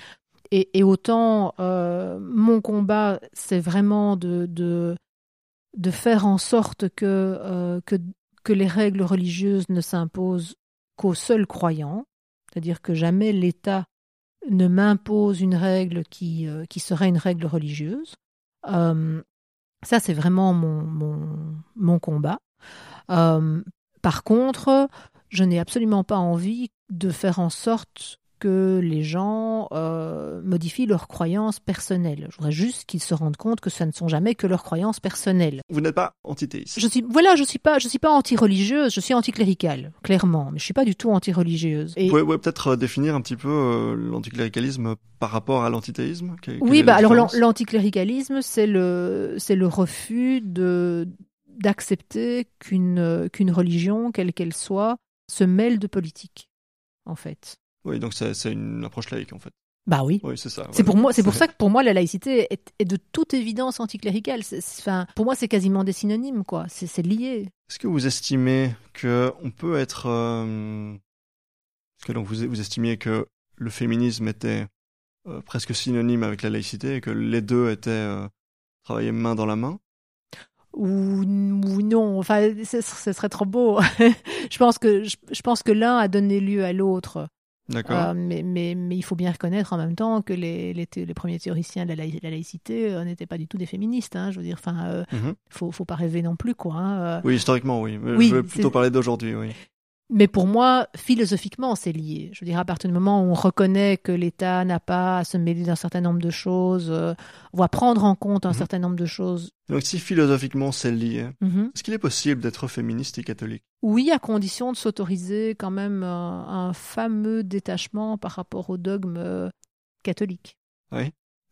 Et, et autant euh, mon combat, c'est vraiment de, de, de faire en sorte que, euh, que, que les règles religieuses ne s'imposent qu'aux seuls croyants, c'est-à-dire que jamais l'État ne m'impose une règle qui, euh, qui serait une règle religieuse. Euh, ça, c'est vraiment mon, mon, mon combat. Euh, par contre, je n'ai absolument pas envie de faire en sorte que les gens euh, modifient leurs croyances personnelles. Je voudrais juste qu'ils se rendent compte que ce ne sont jamais que leurs croyances personnelles. Vous n'êtes pas antithéiste. Je suis, voilà, je suis pas, je suis pas anti-religieuse, je suis anticléricale, clairement, mais je suis pas du tout anti-religieuse. Et Vous pouvez, peut-être euh, définir un petit peu euh, l'anticléricalisme par rapport à l'antithéisme? Oui, bah alors l'anticléricalisme, c'est le, c'est le refus de d'accepter qu'une euh, qu'une religion, quelle qu'elle soit, se mêle de politique, en fait. Oui, donc c'est une approche laïque en fait. Bah oui. Oui, c'est ça. C'est pour moi, c'est pour ça que pour moi la laïcité est, est de toute évidence anticléricale. Enfin, pour moi, c'est quasiment des synonymes, quoi. C'est lié. Est-ce que vous estimez que on peut être euh, Est-ce que donc vous, vous estimiez que le féminisme était euh, presque synonyme avec la laïcité et que les deux étaient euh, travaillaient main dans la main? Ou, ou non. Enfin, ce ce serait trop beau. je pense que je, je pense que l'un a donné lieu à l'autre. D'accord. Euh, mais, mais, mais il faut bien reconnaître en même temps que les, les, thé- les premiers théoriciens de la, laï- la laïcité euh, n'étaient pas du tout des féministes. Hein, je veux dire, enfin, euh, Mhm. faut, faut pas rêver non plus, quoi. hein, euh. Oui, historiquement, oui. Oui, je veux plutôt parler d'aujourd'hui, oui. Mais pour moi, philosophiquement, c'est lié. Je veux dire, à partir du moment où on reconnaît que l'État n'a pas à se mêler d'un certain nombre de choses, euh, prendre en compte un Mhm. certain nombre de choses. Donc si philosophiquement c'est lié, Mhm. est-ce qu'il est possible d'être féministe et catholique? Oui, à condition de s'autoriser quand même un, un fameux détachement par rapport au dogme euh, catholique.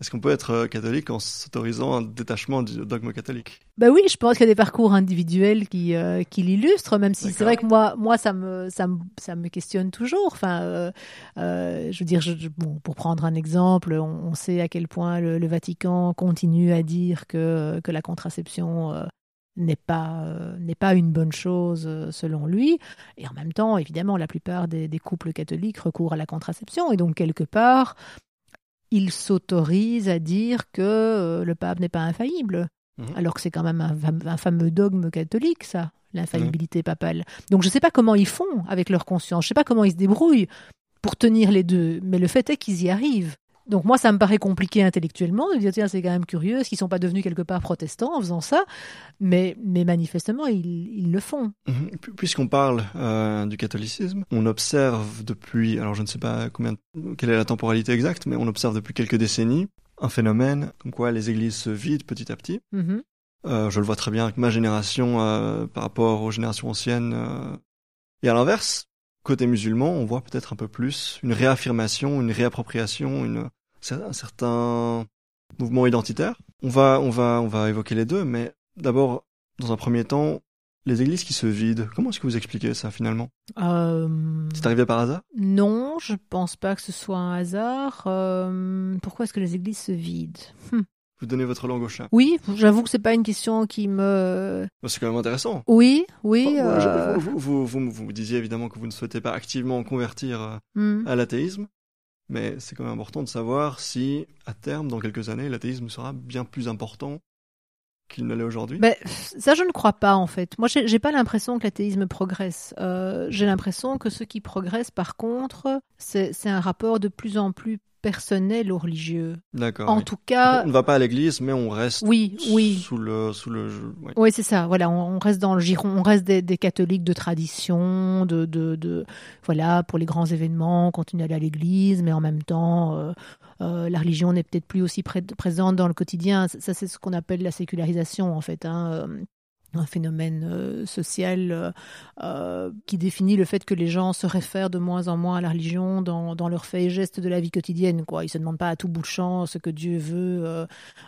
Est-ce qu'on peut être euh, catholique en s'autorisant un détachement du dogme catholique? Bah oui, je pense qu'il y a des parcours individuels qui, euh, qui l'illustrent, même si c'est vrai que moi, moi ça, me, ça, me, ça me questionne toujours. Enfin, euh, euh, je veux dire, je- bon, pour prendre un exemple, on, on sait à quel point le, le Vatican continue à dire que, que la contraception n'est pas, euh, n'est pas une bonne chose euh, selon lui. Et en même temps, évidemment, la plupart des, des couples catholiques recourent à la contraception. Et donc, quelque part, il s'autorise à dire que euh, le pape n'est pas infaillible. Mhm. Alors que c'est quand même un, fam- un fameux dogme catholique, ça, l'infaillibilité papale. Donc je ne sais pas comment ils font avec leur conscience, je ne sais pas comment ils se débrouillent pour tenir les deux, mais le fait est qu'ils y arrivent. Donc moi, ça me paraît compliqué intellectuellement de dire, tiens, c'est quand même curieux, est-ce qu'ils ne sont pas devenus quelque part protestants en faisant ça? Mais, mais manifestement, ils, ils le font. Mhm. Pu- Puisqu'on parle euh, du catholicisme, on observe depuis, alors je ne sais pas combien, quelle est la temporalité exacte, mais on observe depuis quelques décennies un phénomène comme quoi les églises se vident petit à petit. Mhm. Euh, je le vois très bien avec ma génération euh, par rapport aux générations anciennes. Et à l'inverse, côté musulman, on voit peut-être un peu plus une réaffirmation, une réappropriation, une, un certain mouvement identitaire. On va, on va, on va évoquer les deux, mais d'abord, dans un premier temps, les églises qui se vident. Comment est-ce que vous expliquez ça finalement? Euh, C'est arrivé par hasard? Non, je pense pas que ce soit un hasard. Euh, pourquoi est-ce que les églises se vident? Hum. Vous donnez votre langue au chat. Oui, j'avoue que c'est pas une question qui me. Bah, C'est quand même intéressant. Oui, oui. Euh, vous, vous, vous, vous, disiez évidemment que vous ne souhaitez pas activement convertir euh, hmm. à l'athéisme, mais c'est quand même important de savoir si, à terme, dans quelques années, l'athéisme sera bien plus important qu'il ne l'est aujourd'hui. Ben, ça, je ne crois pas en fait. Moi, j'ai pas l'impression que l'athéisme progresse. Euh, j'ai l'impression que ce qui progresse, par contre, c'est un rapport de plus en plus personnel au religieux. D'accord. En oui. tout cas, on ne va pas à l'église, mais on reste oui, oui. sous le sous le. Oui, c'est ça. Voilà, on, on reste dans le giron, on reste des, des catholiques de tradition, de, de, de, voilà, pour les grands événements, on continue à aller à l'église, mais en même temps, euh, euh, la religion n'est peut-être plus aussi pré- présente dans le quotidien. Ça, ça, c'est ce qu'on appelle la sécularisation, en fait. Hein, euh, un phénomène euh, social euh, euh, qui définit le fait que les gens se réfèrent de moins en moins à la religion dans, dans leurs faits et gestes de la vie quotidienne. Quoi. Ils se demandent pas à tout bout de champ ce que Dieu veut euh,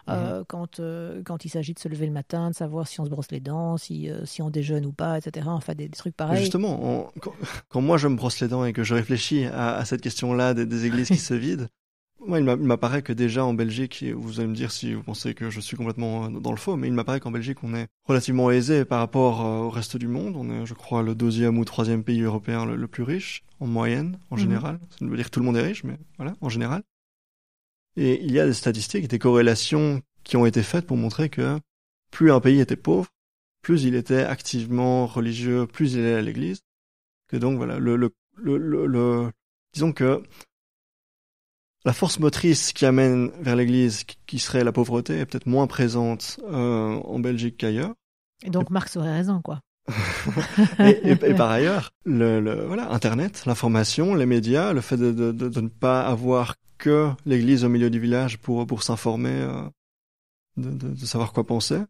euh, quand, quand il s'agit de se lever le matin, de savoir si on se brosse les dents, si, si on déjeune ou pas, etc. Enfin, des, des trucs pareils. Justement, en- quand, quand moi je me brosse les dents et que je réfléchis à, à cette question-là des, des églises qui se vident, moi il m'a- il m'apparaît que déjà en Belgique, vous allez me dire si vous pensez que je suis complètement euh, dans le faux, mais il m'apparaît qu'en Belgique on est relativement aisé par rapport euh, au reste du monde. On est, je crois, le deuxième ou troisième pays européen le, le plus riche en moyenne, en Mhm. général. Ça ne veut dire que tout le monde est riche, mais voilà, en général. Et il y a des statistiques, des corrélations qui ont été faites pour montrer que plus un pays était pauvre, plus il était activement religieux, plus il allait à l'église. Que donc voilà, le, le, le, le- disons que la force motrice qui amène vers l'église, qui- serait la pauvreté, est peut-être moins présente euh, en Belgique qu'ailleurs. Et donc, Marx aurait raison, quoi. Et, et- et par ailleurs, le, le- voilà, Internet, l'information, les médias, le fait de, de, de, de ne pas avoir que l'église au milieu du village pour, pour s'informer, euh, de, de, de savoir quoi penser.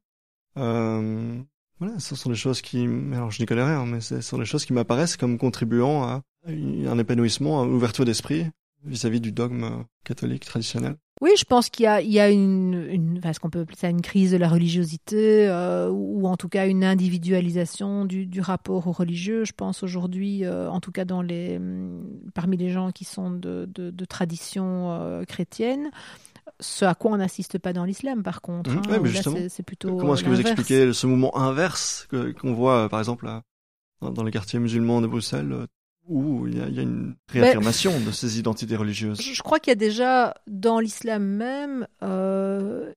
Euh, voilà, ce sont des choses qui, alors je n'y connais rien, mais ce sont des choses qui m'apparaissent comme contribuant à un épanouissement, à une ouverture d'esprit vis-à-vis du dogme catholique traditionnel? Oui, je pense qu'il y a, il y a une, une enfin, ce qu'on peut appeler ça une crise de la religiosité, euh, ou en tout cas une individualisation du, du rapport au religieux. Je pense aujourd'hui, euh, en tout cas dans les, hum, parmi les gens qui sont de, de, de tradition euh, chrétienne, ce à quoi on n'assiste pas dans l'islam, par contre. Mhm, hein, justement. c'est- plutôt. Comment est-ce que vous expliquez ce mouvement inverse qu'on voit, par exemple, à- dans, les quartiers musulmans de Bruxelles, où il y a, il y a une réaffirmation de ces identités religieuses Je crois qu'il y a déjà dans l'islam même euh,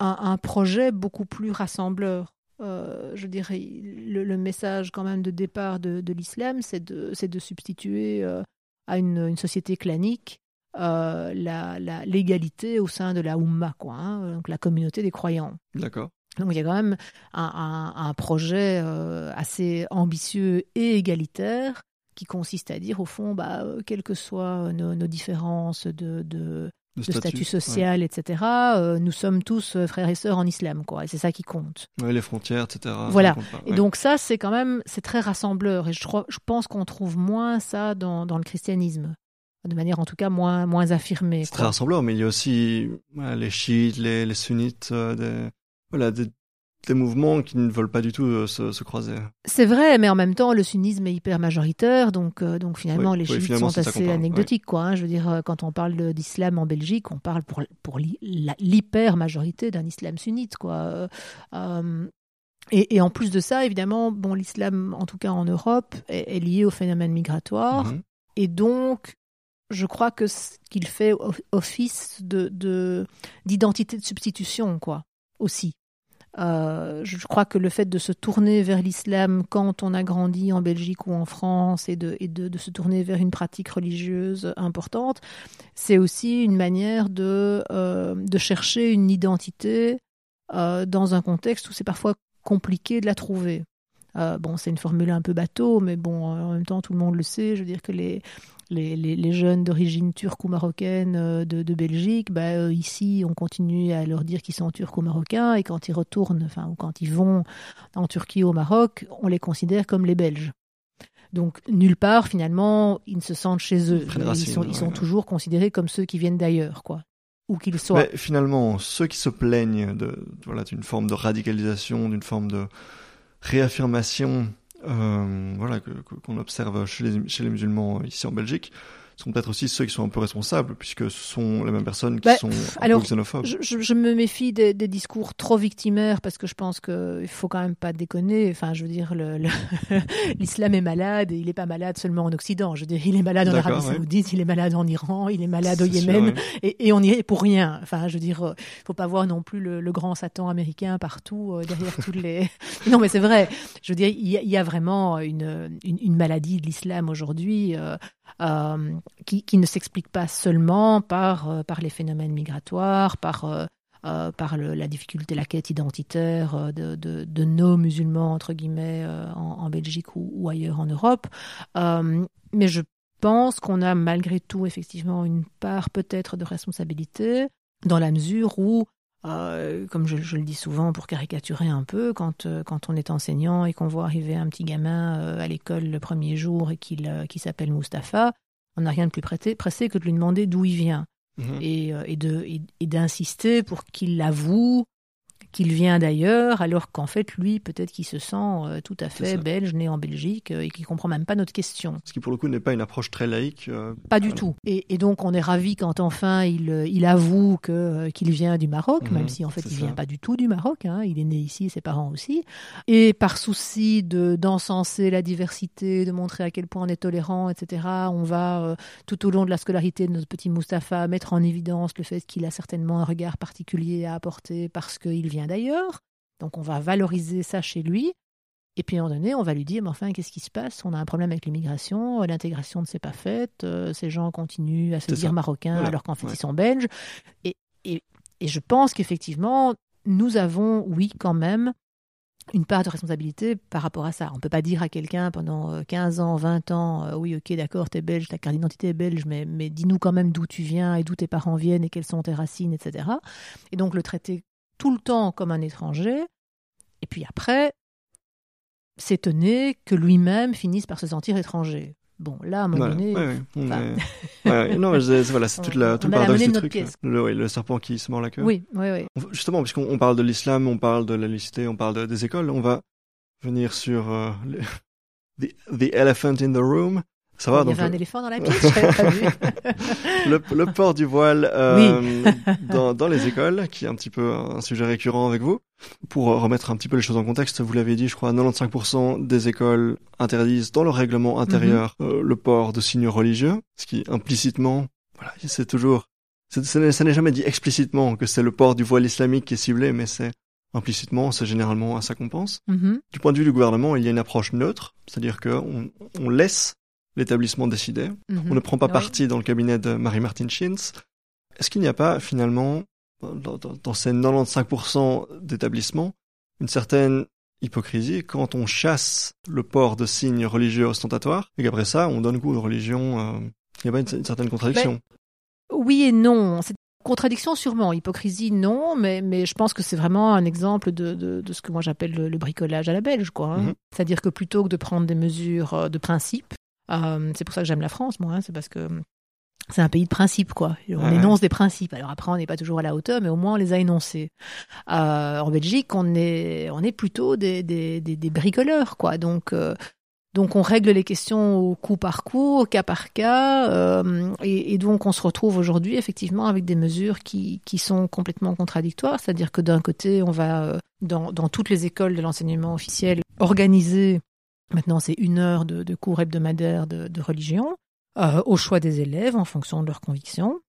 un, un projet beaucoup plus rassembleur. Euh, je dirais le, le message quand même de départ de, de l'islam, c'est de, substituer euh, à une, une société clanique euh, la, la, l'égalité au sein de la Ummah, quoi, hein, donc la communauté des croyants. D'accord. Donc il y a quand même un, un, un projet euh, assez ambitieux et égalitaire qui consiste à dire au fond, bah, euh, quelles que soient nos, nos différences de, de, Le de statut, social, etc., euh, nous sommes tous euh, frères et sœurs en islam, quoi, et c'est ça qui compte. Les frontières, etc. Voilà. Et donc ça, c'est quand même, c'est très rassembleur, et je, je pense qu'on trouve moins ça dans, dans le christianisme, de manière en tout cas moins, moins affirmée. C'est très rassemblant, mais il y a aussi les chiites, les, les sunnites, euh, des, voilà, des, des mouvements qui ne veulent pas du tout euh, se, se croiser. C'est vrai, mais en même temps, le sunnisme est hyper majoritaire, donc, euh, donc finalement, Oui, les oui, chiites finalement, sont assez anecdotiques. Quoi, hein. Je veux dire, euh, quand on parle de- d'islam en Belgique, on parle pour, pour l'hy- la- l'hyper-majorité d'un islam sunnite. Quoi. Euh, et, et en plus de ça, évidemment, bon, l'islam, en tout cas en Europe, est, est lié au phénomène migratoire. Mhm. Et donc, je crois que qu'il fait office de de- d'identité de, substitution, quoi, aussi. Euh, je crois que le fait de se tourner vers l'islam quand on a grandi en Belgique ou en France et, de, se tourner vers une pratique religieuse importante, c'est aussi une manière de, euh, chercher une identité euh, dans un contexte où c'est parfois compliqué de la trouver. Bon, c'est une formule un peu bateau, mais bon, en même temps, tout le monde le sait. Je veux dire que les, les, les, les jeunes d'origine turque ou marocaine euh, de, de Belgique, bah, euh, ici, on continue à leur dire qu'ils sont turcs ou marocains, et quand ils retournent, enfin, ou quand ils vont en Turquie ou au Maroc, on les considère comme les Belges. Donc, nulle part, finalement, ils ne se sentent chez eux. Ils sont, ils sont ouais. toujours considérés comme ceux qui viennent d'ailleurs, quoi. Où qu'ils soient. Mais finalement, ceux qui se plaignent de, voilà, d'une forme de radicalisation, d'une forme de réaffirmation, voilà, que- que- qu'on observe chez les, chez les musulmans ici en Belgique, sont peut-être aussi ceux qui sont un peu responsables, puisque ce sont les mêmes personnes qui Bah, sont un alors, peu xénophobes. Je, me méfie des, des discours trop victimaires parce que je pense qu'il faut quand même pas déconner. Enfin, je veux dire, l'islam est malade et il n'est pas malade seulement en Occident. Je veux dire, il est malade en Arabie ouais. Saoudite, il est malade en Iran, il est malade au sûr, Yémen et, et on y est pour rien. Enfin, je veux dire, euh, faut pas voir non plus le, le grand Satan américain partout euh, derrière toutes les. Non, mais c'est vrai. Je veux dire, il y, a- il y a vraiment une, une, une maladie de l'islam aujourd'hui. euh, euh, qui, ne s'explique pas seulement par, euh, les phénomènes migratoires, par, euh, la difficulté, la quête identitaire de, nos musulmans, entre guillemets, en, Belgique ou, ou ailleurs en Europe. Mais je pense qu'on a malgré tout effectivement une part peut-être de responsabilité dans la mesure où euh, comme je, je le dis souvent pour caricaturer un peu, quand, euh, quand on est enseignant et qu'on voit arriver un petit gamin euh, à l'école le premier jour et qu'il qui s'appelle Mustapha, on n'a rien de plus prêté- pressé que de lui demander d'où il vient Mhm. et, et de et, et d'insister pour qu'il l'avoue qu'il vient d'ailleurs, alors qu'en fait, lui, peut-être qu'il se sent euh, tout à fait belge, né en Belgique, euh, et qu'il comprend même pas notre question. Ce qui pour le coup n'est pas une approche très laïque. euh, Pas du tout. Et, et donc, on est ravi quand enfin il, il avoue que, qu'il vient du Maroc, Mhm, même si en fait il ça. vient pas du tout du Maroc. hein. Il est né ici, ses parents aussi. Et par souci de, d'encenser la diversité, de montrer à quel point on est tolérant, etc., on va tout au long de la scolarité de notre petit Mustapha mettre en évidence le fait qu'il a certainement un regard particulier à apporter parce qu'il vient d'ailleurs. Donc, on va valoriser ça chez lui. Et puis à un moment donné, on va lui dire, mais enfin, qu'est-ce qui se passe? On a un problème avec l'immigration, euh, l'intégration ne s'est pas faite, euh, ces gens continuent à se dire ça. marocains Voilà. alors qu'en fait Ouais. ils sont belges. Et, et, et je pense qu'effectivement, nous avons, oui, quand même, une part de responsabilité par rapport à ça. On ne peut pas dire à quelqu'un pendant euh, 15 ans, 20 ans, euh, oui, ok, d'accord, t'es belge, ta carte d'identité est belge, mais, mais dis-nous quand même d'où tu viens et d'où tes parents viennent et quelles sont tes racines, etc. Et donc le traiter tout le temps comme un étranger. Et puis après, s'étonner que lui-même finisse par se sentir étranger. Bon, là, à un moment donné, Ouais, ouais, on enfin- est- ouais, ouais. Non, mais c'est- c'est- voilà, c'est toute la, tout on le paradoxe du truc. pièce. Le, serpent qui se mord la queue. oui, oui, oui. Justement, puisqu'on on parle de l'islam, on parle de la laïcité, on parle de- des écoles, on va venir sur euh, the, the elephant in the room. Ça va Il y donc avait un éléphant dans la pièce, je pas vu. le, le port du voile euh, dans, dans les écoles, qui est un petit peu un sujet récurrent avec vous. Pour remettre un petit peu les choses en contexte, vous l'avez dit, je crois, 95% des écoles interdisent dans leur règlement intérieur Mhm. euh, le port de signes religieux, ce qui implicitement, voilà, c'est toujours, ça n'est jamais dit explicitement que c'est le port du voile islamique qui est ciblé, mais c'est implicitement, c'est généralement à ça qu'on pense. Mhm. Du point de vue du gouvernement, il y a une approche neutre, c'est-à-dire qu'on on laisse l'établissement décidait. Mhm. On ne prend pas Oui. parti dans le cabinet de Marie-Martine Schintz. Est-ce qu'il n'y a pas finalement, dans, dans- dans ces 95% d'établissements, une certaine hypocrisie quand on chasse le port de signes religieux ostentatoires et qu'après ça, on donne goût aux religions euh, Il n'y a pas une, une certaine contradiction? Oui et non. C'est contradiction sûrement, hypocrisie non, mais, mais je pense que c'est vraiment un exemple de, de, de ce que moi j'appelle le, le bricolage à la belge. quoi. hein. Mhm. C'est-à-dire que plutôt que de prendre des mesures euh, de principe, euh, c'est pour ça que j'aime la France, moi, hein, c'est parce que c'est un pays de principes, quoi. On Ouais. énonce des principes. Alors après, on n'est pas toujours à la hauteur, mais au moins on les a énoncés. Euh, en Belgique, on est, on est plutôt des, des, des, des bricoleurs, quoi. Donc, euh, donc on règle les questions au coup par coup, au cas par cas, euh, et, et donc on se retrouve aujourd'hui effectivement avec des mesures qui, qui sont complètement contradictoires. C'est-à-dire que d'un côté, on va dans, dans toutes les écoles de l'enseignement officiel organiser, maintenant c'est une heure de, de cours hebdomadaires de, de religion, euh, au choix des élèves en fonction de leurs convictions.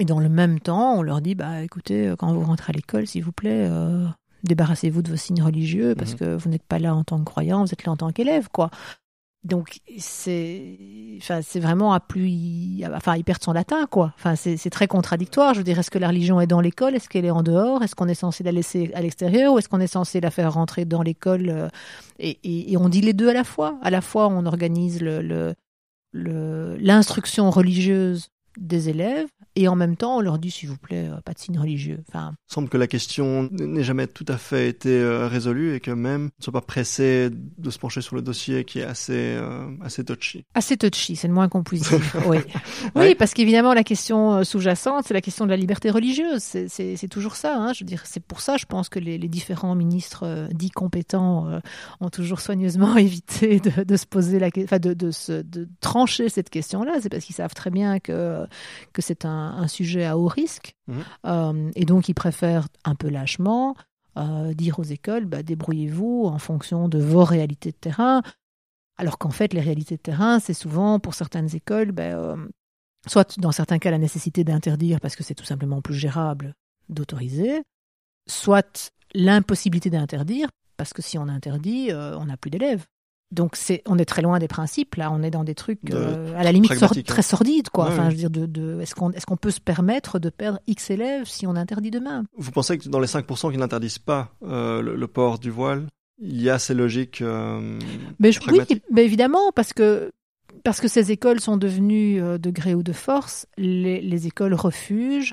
Et dans le même temps, on leur dit, bah écoutez, euh, quand vous rentrez à l'école, s'il vous plaît, euh, débarrassez-vous de vos signes religieux parce Mhm. que vous n'êtes pas là en tant que croyant, vous êtes là en tant qu'élève, quoi. Donc c'est, enfin c'est vraiment à plus, enfin il perd son latin, quoi. C'est très contradictoire. Je veux dire, est-ce que la religion est dans l'école, est-ce qu'elle est en dehors, est-ce qu'on est censé la laisser à l'extérieur ou est-ce qu'on est censé la faire rentrer dans l'école euh, et, on dit les deux à la fois. À la fois, on organise l'instruction religieuse des élèves et en même temps, on leur dit s'il vous plaît, euh, pas de signe religieux. Enfin, Il semble que la question n'ait jamais tout à fait été euh, résolue et que même ne soit pas pressé de se pencher sur le dossier qui est assez, euh, assez touchy. assez touchy, c'est le moins qu'on puisse dire. oui. Ouais. oui, parce qu'évidemment, la question sous-jacente, c'est la question de la liberté religieuse. C'est- toujours ça. hein. Je veux dire, c'est pour ça, je pense que les, les différents ministres euh, dits compétents euh, ont toujours soigneusement évité de, de se poser la, que- enfin, de, de, se, de trancher cette question-là. C'est parce qu'ils savent très bien que que c'est un, un sujet à haut risque, Mhm. Euh, et donc ils préfèrent un peu lâchement euh, dire aux écoles, bah, débrouillez-vous en fonction de vos réalités de terrain. Alors qu'en fait, les réalités de terrain, c'est souvent pour certaines écoles, ben, euh, soit dans certains cas la nécessité d'interdire parce que c'est tout simplement plus gérable d'autoriser, soit l'impossibilité d'interdire parce que si on interdit, on n'a plus d'élèves. Donc c'est, on est très loin des principes là, on est dans des trucs De- euh, à la limite hein. très sordides quoi. Ouais, enfin, ouais. je veux dire, de, de, est-ce qu'on est-ce qu'on peut se permettre de perdre X élèves si on interdit demain? Vous pensez que dans les 5% qui n'interdisent pas euh, le, le port du voile, il y a ces logiques euh, Mais je- oui, mais évidemment, parce que, parce que ces écoles sont devenues, de gré ou de force, les, les écoles refuges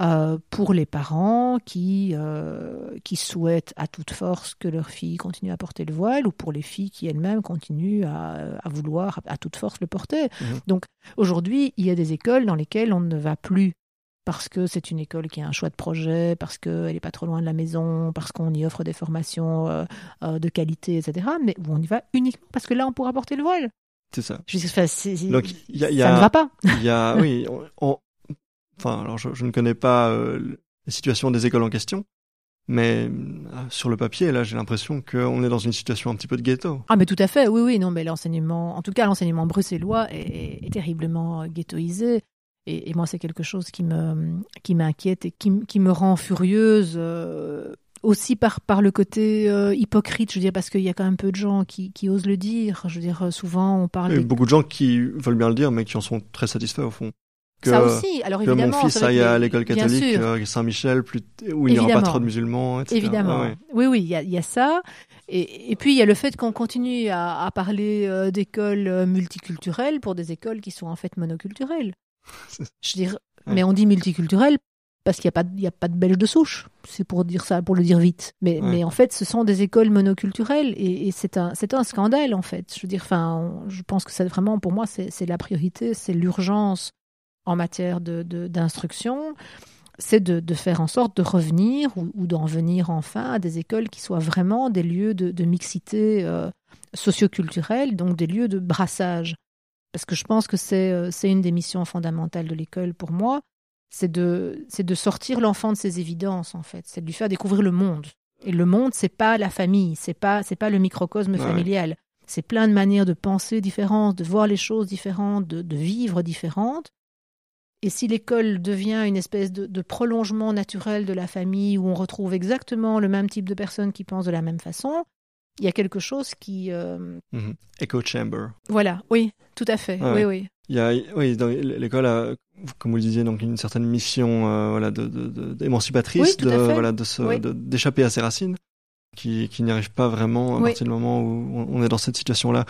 euh, pour les parents qui, euh, qui souhaitent à toute force que leur fille continue à porter le voile ou pour les filles qui elles-mêmes continuent à, à vouloir à toute force le porter. Mhm. Donc aujourd'hui, il y a des écoles dans lesquelles on ne va plus parce que c'est une école qui a un choix de projet, parce qu'elle n'est pas trop loin de la maison, parce qu'on y offre des formations euh, de qualité, etc. Mais où on y va uniquement parce que là, on pourra porter le voile. C'est ça. Je enfin, Donc, il y a- y ça ne va pas. Y a, oui, on- enfin, alors je, je ne connais pas euh, la situation des écoles en question, mais euh, sur le papier, là, j'ai l'impression qu'on est dans une situation un petit peu de ghetto. Ah, mais tout à fait, oui, oui, non, mais l'enseignement, en tout cas, l'enseignement bruxellois est, est terriblement euh, ghettoisé. Et, et moi, c'est quelque chose qui me, qui m'inquiète et qui, qui me rend furieuse. euh, aussi par, par le côté euh, hypocrite, je veux dire, parce qu'il y a quand même peu de gens qui, qui osent le dire. Je veux dire, souvent, on parle Il y a des- beaucoup de gens qui veulent bien le dire, mais qui en sont très satisfaits au fond. Que, Ça aussi, alors que mon fils aille à l'école catholique euh, Saint-Michel, où il n'y aura pas trop de musulmans, etc. Évidemment. Ouais. Oui, oui, il y a, il y a ça. Et, et puis, il y a le fait qu'on continue à, à parler euh, d'écoles euh, multiculturelles pour des écoles qui sont en fait monoculturelles. Je dire, Ouais. mais on dit multiculturelles parce qu'il n'y a, a pas de Belges de souche. C'est pour dire ça, pour le dire vite. Mais, Ouais. mais en fait, ce sont des écoles monoculturelles et, et c'est un, c'est un scandale, en fait. Je veux dire, enfin, je pense que c'est vraiment, pour moi, c'est la priorité, c'est l'urgence en matière de- de- d'instruction c'est de, de faire en sorte de revenir ou, ou d'en venir enfin à des écoles qui soient vraiment des lieux de, de mixité euh, socioculturelle, donc des lieux de brassage. Parce que je pense que c'est euh, une des missions fondamentales de l'école pour moi, c'est de, de sortir l'enfant de ses évidences, en fait. C'est de lui faire découvrir le monde. Et le monde, c'est pas la famille, c'est pas, c'est pas le microcosme Ouais. familial. C'est plein de manières de penser différentes, de voir les choses différentes, de, de vivre différentes. Et si l'école devient une espèce de, de prolongement naturel de la famille où on retrouve exactement le même type de personnes qui pensent de la même façon, il y a quelque chose qui. Mhm. Echo chamber. Voilà, oui, tout à fait. oui, oui. Il y a, oui, l'école a, comme vous le disiez, donc une certaine mission, euh, voilà, de, d'émancipatrice, de, voilà, de d'échapper à ses racines, qui, qui n'y arrive pas vraiment à partir du moment où on est dans cette situation-là.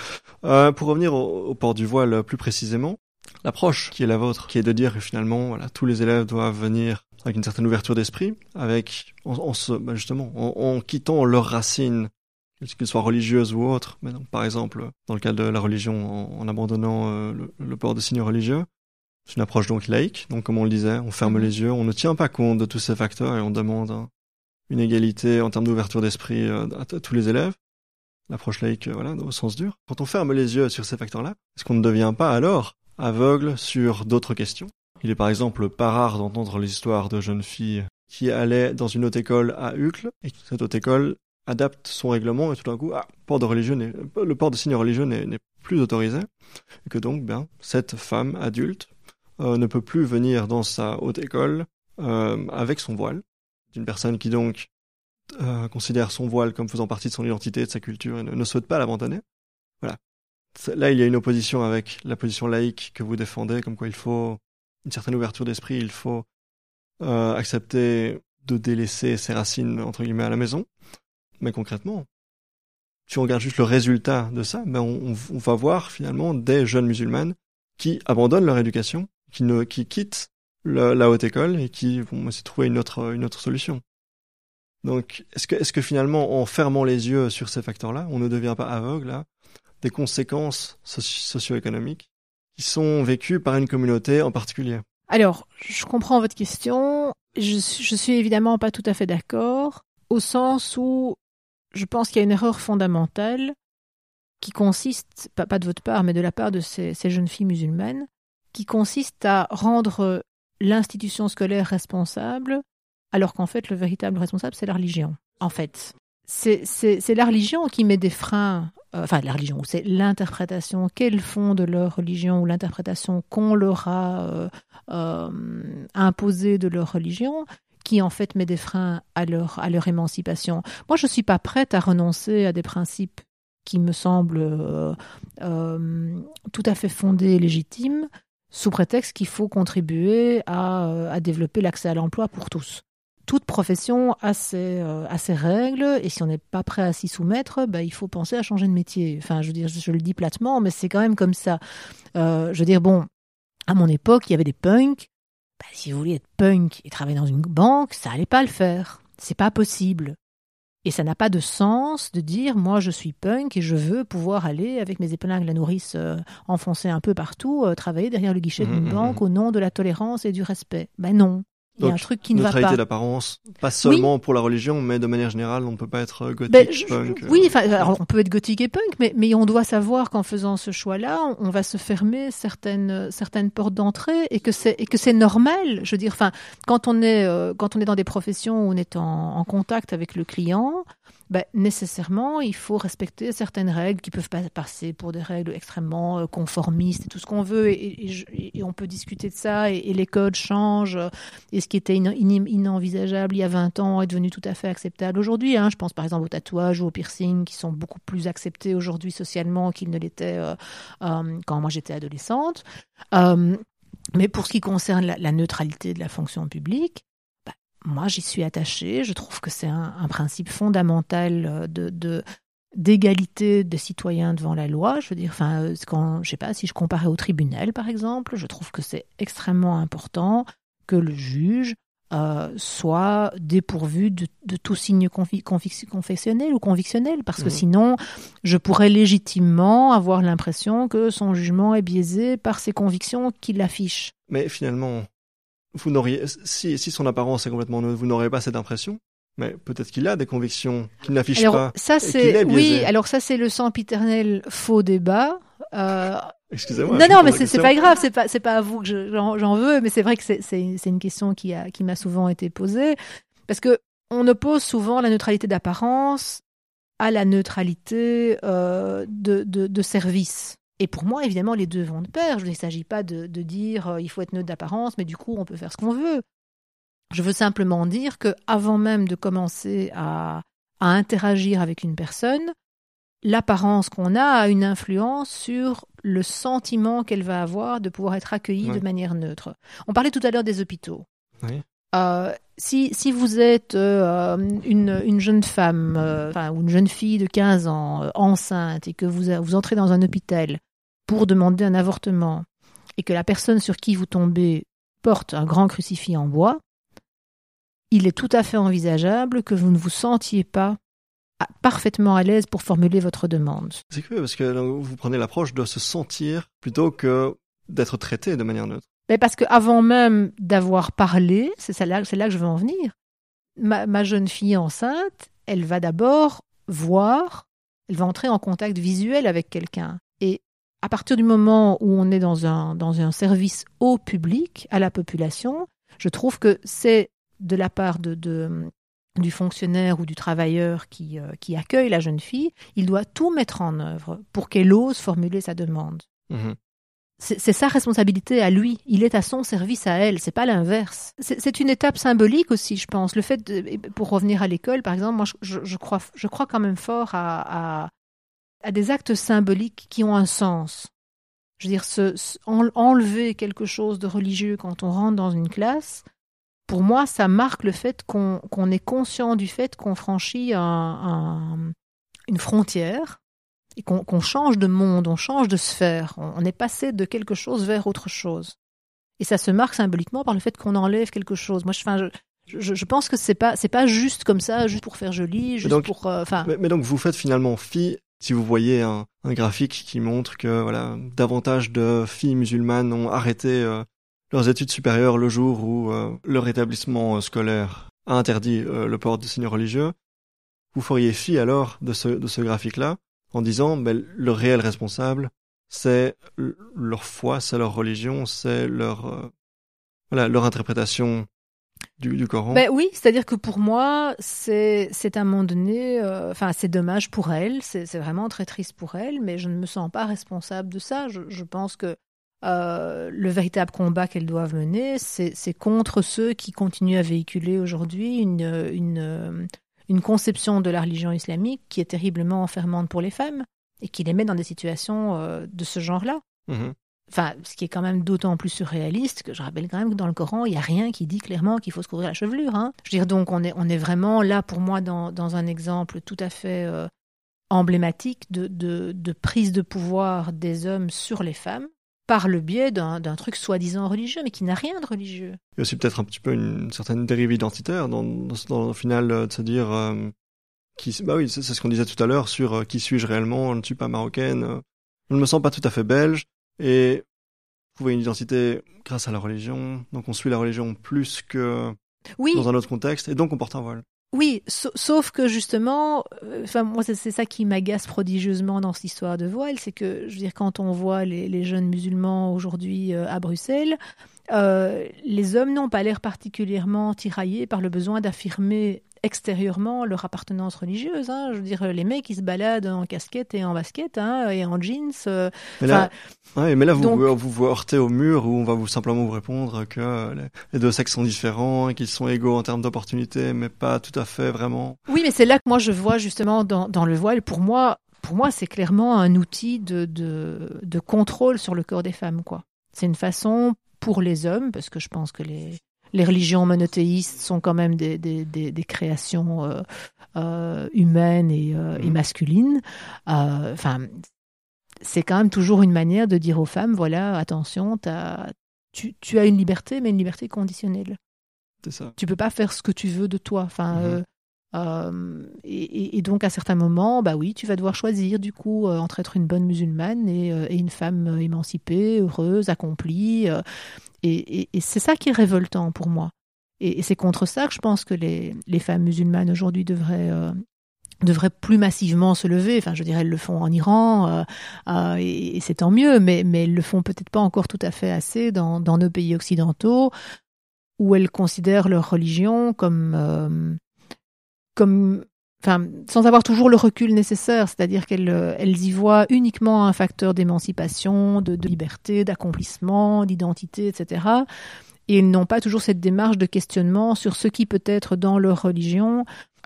Euh, pour revenir au, port du voile plus précisément, l'approche qui est la vôtre, qui est de dire que finalement, voilà, tous les élèves doivent venir avec une certaine ouverture d'esprit, avec, en, se, bah, justement, en, quittant leurs racines qu'elles soient religieuses ou autres, mais donc, par exemple, dans le cas de la religion, en, abandonnant euh, le, port de signes religieux, c'est une approche donc laïque, donc comme on le disait, on ferme mhm. les yeux, on ne tient pas compte de tous ces facteurs et on demande une égalité en termes d'ouverture d'esprit euh, à, tous les élèves. L'approche laïque, voilà, au sens dur. Quand on ferme les yeux sur ces facteurs-là, est-ce qu'on ne devient pas alors aveugle sur d'autres questions Il est par exemple pas rare d'entendre les histoires de jeunes filles qui allaient dans une haute école à Uccle et cette haute école adapte son règlement et tout d'un coup, ah, le port de signe religieux n'est plus autorisé et que donc, bien, cette femme adulte euh, ne peut plus venir dans sa haute école euh, avec son voile. Une personne qui donc euh, considère son voile comme faisant partie de son identité, de sa culture et ne, souhaite pas l'abandonner. Là, il y a une opposition avec la position laïque que vous défendez, comme quoi il faut une certaine ouverture d'esprit, il faut accepter de délaisser ses racines entre guillemets à la maison. Mais concrètement, si on regarde juste le résultat de ça, ben on, va voir finalement des jeunes musulmanes qui abandonnent leur éducation, qui, quittent la haute école et qui vont essayer de trouver une autre, une autre solution. Donc, est-ce que, est-ce que finalement, en fermant les yeux sur ces facteurs-là, on ne devient pas aveugle à des conséquences socio-économiques qui sont vécues par une communauté en particulier Alors, je comprends votre question. Je, je suis évidemment pas tout à fait d'accord, au sens où je pense qu'il y a une erreur fondamentale qui consiste, pas, de votre part, mais de la part de ces, jeunes filles musulmanes, qui consiste à rendre l'institution scolaire responsable, alors qu'en fait, le véritable responsable, c'est la religion. En fait, c'est la religion qui met des freins, euh, enfin la religion, c'est l'interprétation qu'elles font de leur religion ou l'interprétation qu'on leur a euh, euh, imposée de leur religion qui en fait met des freins à leur, à leur émancipation. Moi, je ne suis pas prête à renoncer à des principes qui me semblent tout à fait fondés et légitimes, sous prétexte qu'il faut contribuer à, à développer l'accès à l'emploi pour tous. Toute profession a ses, a ses règles, et si on n'est pas prêt à s'y soumettre, bah, il faut penser à changer de métier. Enfin, je veux dire, je, le dis platement, mais c'est quand même comme ça. je veux dire, bon, à mon époque, il y avait des punks, bah, si vous voulez être punk et travailler dans une banque, ça allait pas le faire. C'est pas possible. Et ça n'a pas de sens de dire moi je suis punk et je veux pouvoir aller avec mes épingles la nourrice euh, enfoncées un peu partout euh, travailler derrière le guichet d'une mmh, mmh, banque mmh. au nom de la tolérance et du respect. Ben non. Il y a un truc qui ne va pas. Neutralité d'apparence, pas seulement pour la religion, mais de manière générale, on ne peut pas être gothique, ben, punk. Oui, alors on peut être gothique et punk, mais, mais on doit savoir qu'en faisant ce choix-là, on, va se fermer certaines, certaines portes d'entrée et que c'est et que c'est normal. Je veux dire, enfin, quand on est euh, quand on est dans des professions où on est en, en contact avec le client, ben, nécessairement, il faut respecter certaines règles qui peuvent passer pour des règles extrêmement euh, conformistes et tout ce qu'on veut. Et, on peut discuter de ça. Et, les codes changent. Et ce qui était inenvisageable il y a 20 ans est devenu tout à fait acceptable aujourd'hui. Hein. Je pense par exemple aux tatouages ou aux piercings qui sont beaucoup plus acceptés aujourd'hui socialement qu'ils ne l'étaient euh, euh, quand moi j'étais adolescente. mais pour ce qui concerne la neutralité de la fonction publique, moi, j'y suis attachée. Je trouve que c'est un, principe fondamental euh, de, d'égalité des citoyens devant la loi. Je veux dire, enfin, euh, quand, je sais pas, si je comparais au tribunal, par exemple, je trouve que c'est extrêmement important que le juge euh, soit dépourvu de, tout signe confessionnel ou convictionnel, parce que mmh. sinon, je pourrais légitimement avoir l'impression que son jugement est biaisé par ses convictions qu'il affiche. Mais finalement, vous n'auriez, si, si son apparence est complètement neutre, vous n'aurez pas cette impression. Mais peut-être qu'il a des convictions qu'il n'affiche pas. Ça c'est oui. Alors ça c'est le sempiternel faux débat. Euh... Excusez-moi. Non non mais c'est pas grave. C'est pas c'est pas à vous que j'en veux. Mais c'est vrai que c'est c'est une question qui a qui m'a souvent été posée parce que on oppose souvent la neutralité d'apparence à la neutralité euh, de, de, de service. Et pour moi, évidemment, les deux vont de pair. Il ne s'agit pas de, dire euh, il faut être neutre d'apparence, mais du coup, on peut faire ce qu'on veut. Je veux simplement dire que avant même de commencer à, interagir avec une personne, l'apparence qu'on a a une influence sur le sentiment qu'elle va avoir de pouvoir être accueillie de manière neutre. On parlait tout à l'heure des hôpitaux. Euh, si, vous êtes euh, une, une, jeune femme euh, ou une jeune fille de 15 ans enceinte et que vous, vous entrez dans un hôpital pour demander un avortement et que la personne sur qui vous tombez porte un grand crucifix en bois, il est tout à fait envisageable que vous ne vous sentiez pas parfaitement à l'aise pour formuler votre demande. C'est curieux parce que vous prenez l'approche de se sentir plutôt que d'être traité de manière neutre. Mais parce qu'avant même d'avoir parlé, c'est là, là que je veux en venir, ma, jeune fille enceinte, elle va d'abord voir, elle va entrer en contact visuel avec quelqu'un. Et à partir du moment où on est dans un, dans un service au public, à la population, je trouve que c'est de la part de, du fonctionnaire ou du travailleur qui, euh, qui accueille la jeune fille, il doit tout mettre en œuvre pour qu'elle ose formuler sa demande. Mmh c'est sa responsabilité à lui. Il est à son service à elle. C'est pas l'inverse. C'est une étape symbolique aussi, je pense. Le fait, de, pour revenir à l'école, par exemple, moi, je, crois, je crois quand même fort à, à, des actes symboliques qui ont un sens. Je veux dire, enlever quelque chose de religieux quand on rentre dans une classe, pour moi, ça marque le fait qu'on est conscient du fait qu'on franchit une frontière et qu'on change de monde, on change de sphère, on, est passé de quelque chose vers autre chose. Et ça se marque symboliquement par le fait qu'on enlève quelque chose. Moi, je, je, je, pense que c'est pas c'est pas juste comme ça, juste pour faire joli, juste pour. Euh, mais, donc vous faites finalement fi. Si vous voyez un, un, graphique qui montre que voilà davantage de filles musulmanes ont arrêté euh, leurs études supérieures le jour où euh, leur établissement scolaire a interdit le port de signes religieux, vous feriez fi alors de ce de ce graphique là en disant ben, le réel responsable, c'est leur foi, c'est leur religion, c'est leur euh, voilà leur interprétation du, Coran. Ben oui, c'est-à-dire que pour moi, c'est c'est un moment donné, euh, enfin c'est dommage pour elle, c'est vraiment très triste pour elle, mais je ne me sens pas responsable de ça. Je, je pense que euh, le véritable combat qu'elles doivent mener, c'est contre ceux qui continuent à véhiculer aujourd'hui une, une, une conception de la religion islamique qui est terriblement enfermante pour les femmes et qui les met dans des situations euh, de ce genre-là. Mhm. Enfin, ce qui est quand même d'autant plus surréaliste que je rappelle quand même que dans le Coran, il n'y a rien qui dit clairement qu'il faut se couvrir la chevelure. Hein. Je veux dire, donc on est, on est vraiment là pour moi dans, dans un exemple tout à fait euh, emblématique de, de, de, prise de pouvoir des hommes sur les femmes par le biais d'un truc soi-disant religieux, mais qui n'a rien de religieux. Il y a aussi peut-être un petit peu une, certaine dérive identitaire dans, dans, le final euh, de se dire, euh, qui, bah oui, c'est ce qu'on disait tout à l'heure sur euh, qui suis-je réellement, je ne suis pas marocaine, je ne me sens pas tout à fait belge, et trouver une identité grâce à la religion, donc on suit la religion plus que oui. dans un autre contexte, et donc on porte un voile. Oui, sauf que justement, euh, enfin moi c'est ça qui m'agace prodigieusement dans cette histoire de voile, c'est que je veux quand on voit les, jeunes musulmans aujourd'hui euh, à Bruxelles, euh, les hommes n'ont pas l'air particulièrement tiraillés par le besoin d'affirmer extérieurement leur appartenance religieuse. Hein. Je veux dire, les mecs, ils se baladent en casquette et en basket hein, et en jeans. Euh, mais, là, mais là, vous, vous vous heurtez au mur où on va vous simplement vous répondre que les deux sexes sont différents et qu'ils sont égaux en termes d'opportunités, mais pas tout à fait vraiment. Oui, mais c'est là que moi je vois justement dans, dans le voile, pour moi, pour moi, c'est clairement un outil de, de, de contrôle sur le corps des femmes, quoi. C'est une façon pour les hommes, parce que je pense que les, les religions monothéistes sont quand même des, des, des, créations euh, euh, humaines et, euh, et, mhm. masculines. Enfin, c'est quand même toujours une manière de dire aux femmes, voilà, attention, as, tu, tu, as une liberté, mais une liberté conditionnelle. C'est ça. Tu peux pas faire ce que tu veux de toi. Enfin, mhm. et, donc à certains moments, bah oui, tu vas devoir choisir du coup entre être une bonne musulmane et, et une femme émancipée, heureuse, accomplie. Et, c'est ça qui est révoltant pour moi. Et, c'est contre ça que je pense que les, femmes musulmanes aujourd'hui devraient, euh, devraient plus massivement se lever. Enfin, je dirais, elles le font en Iran, euh, euh, et, c'est tant mieux, mais, mais elles le font peut-être pas encore tout à fait assez dans nos pays occidentaux, où elles considèrent leur religion comme, comme Enfin, sans avoir toujours le recul nécessaire, c'est-à-dire qu'elles elles y voient uniquement un facteur d'émancipation, de, liberté, d'accomplissement, d'identité, etc. Et ils n'ont pas toujours cette démarche de questionnement sur ce qui peut être dans leur religion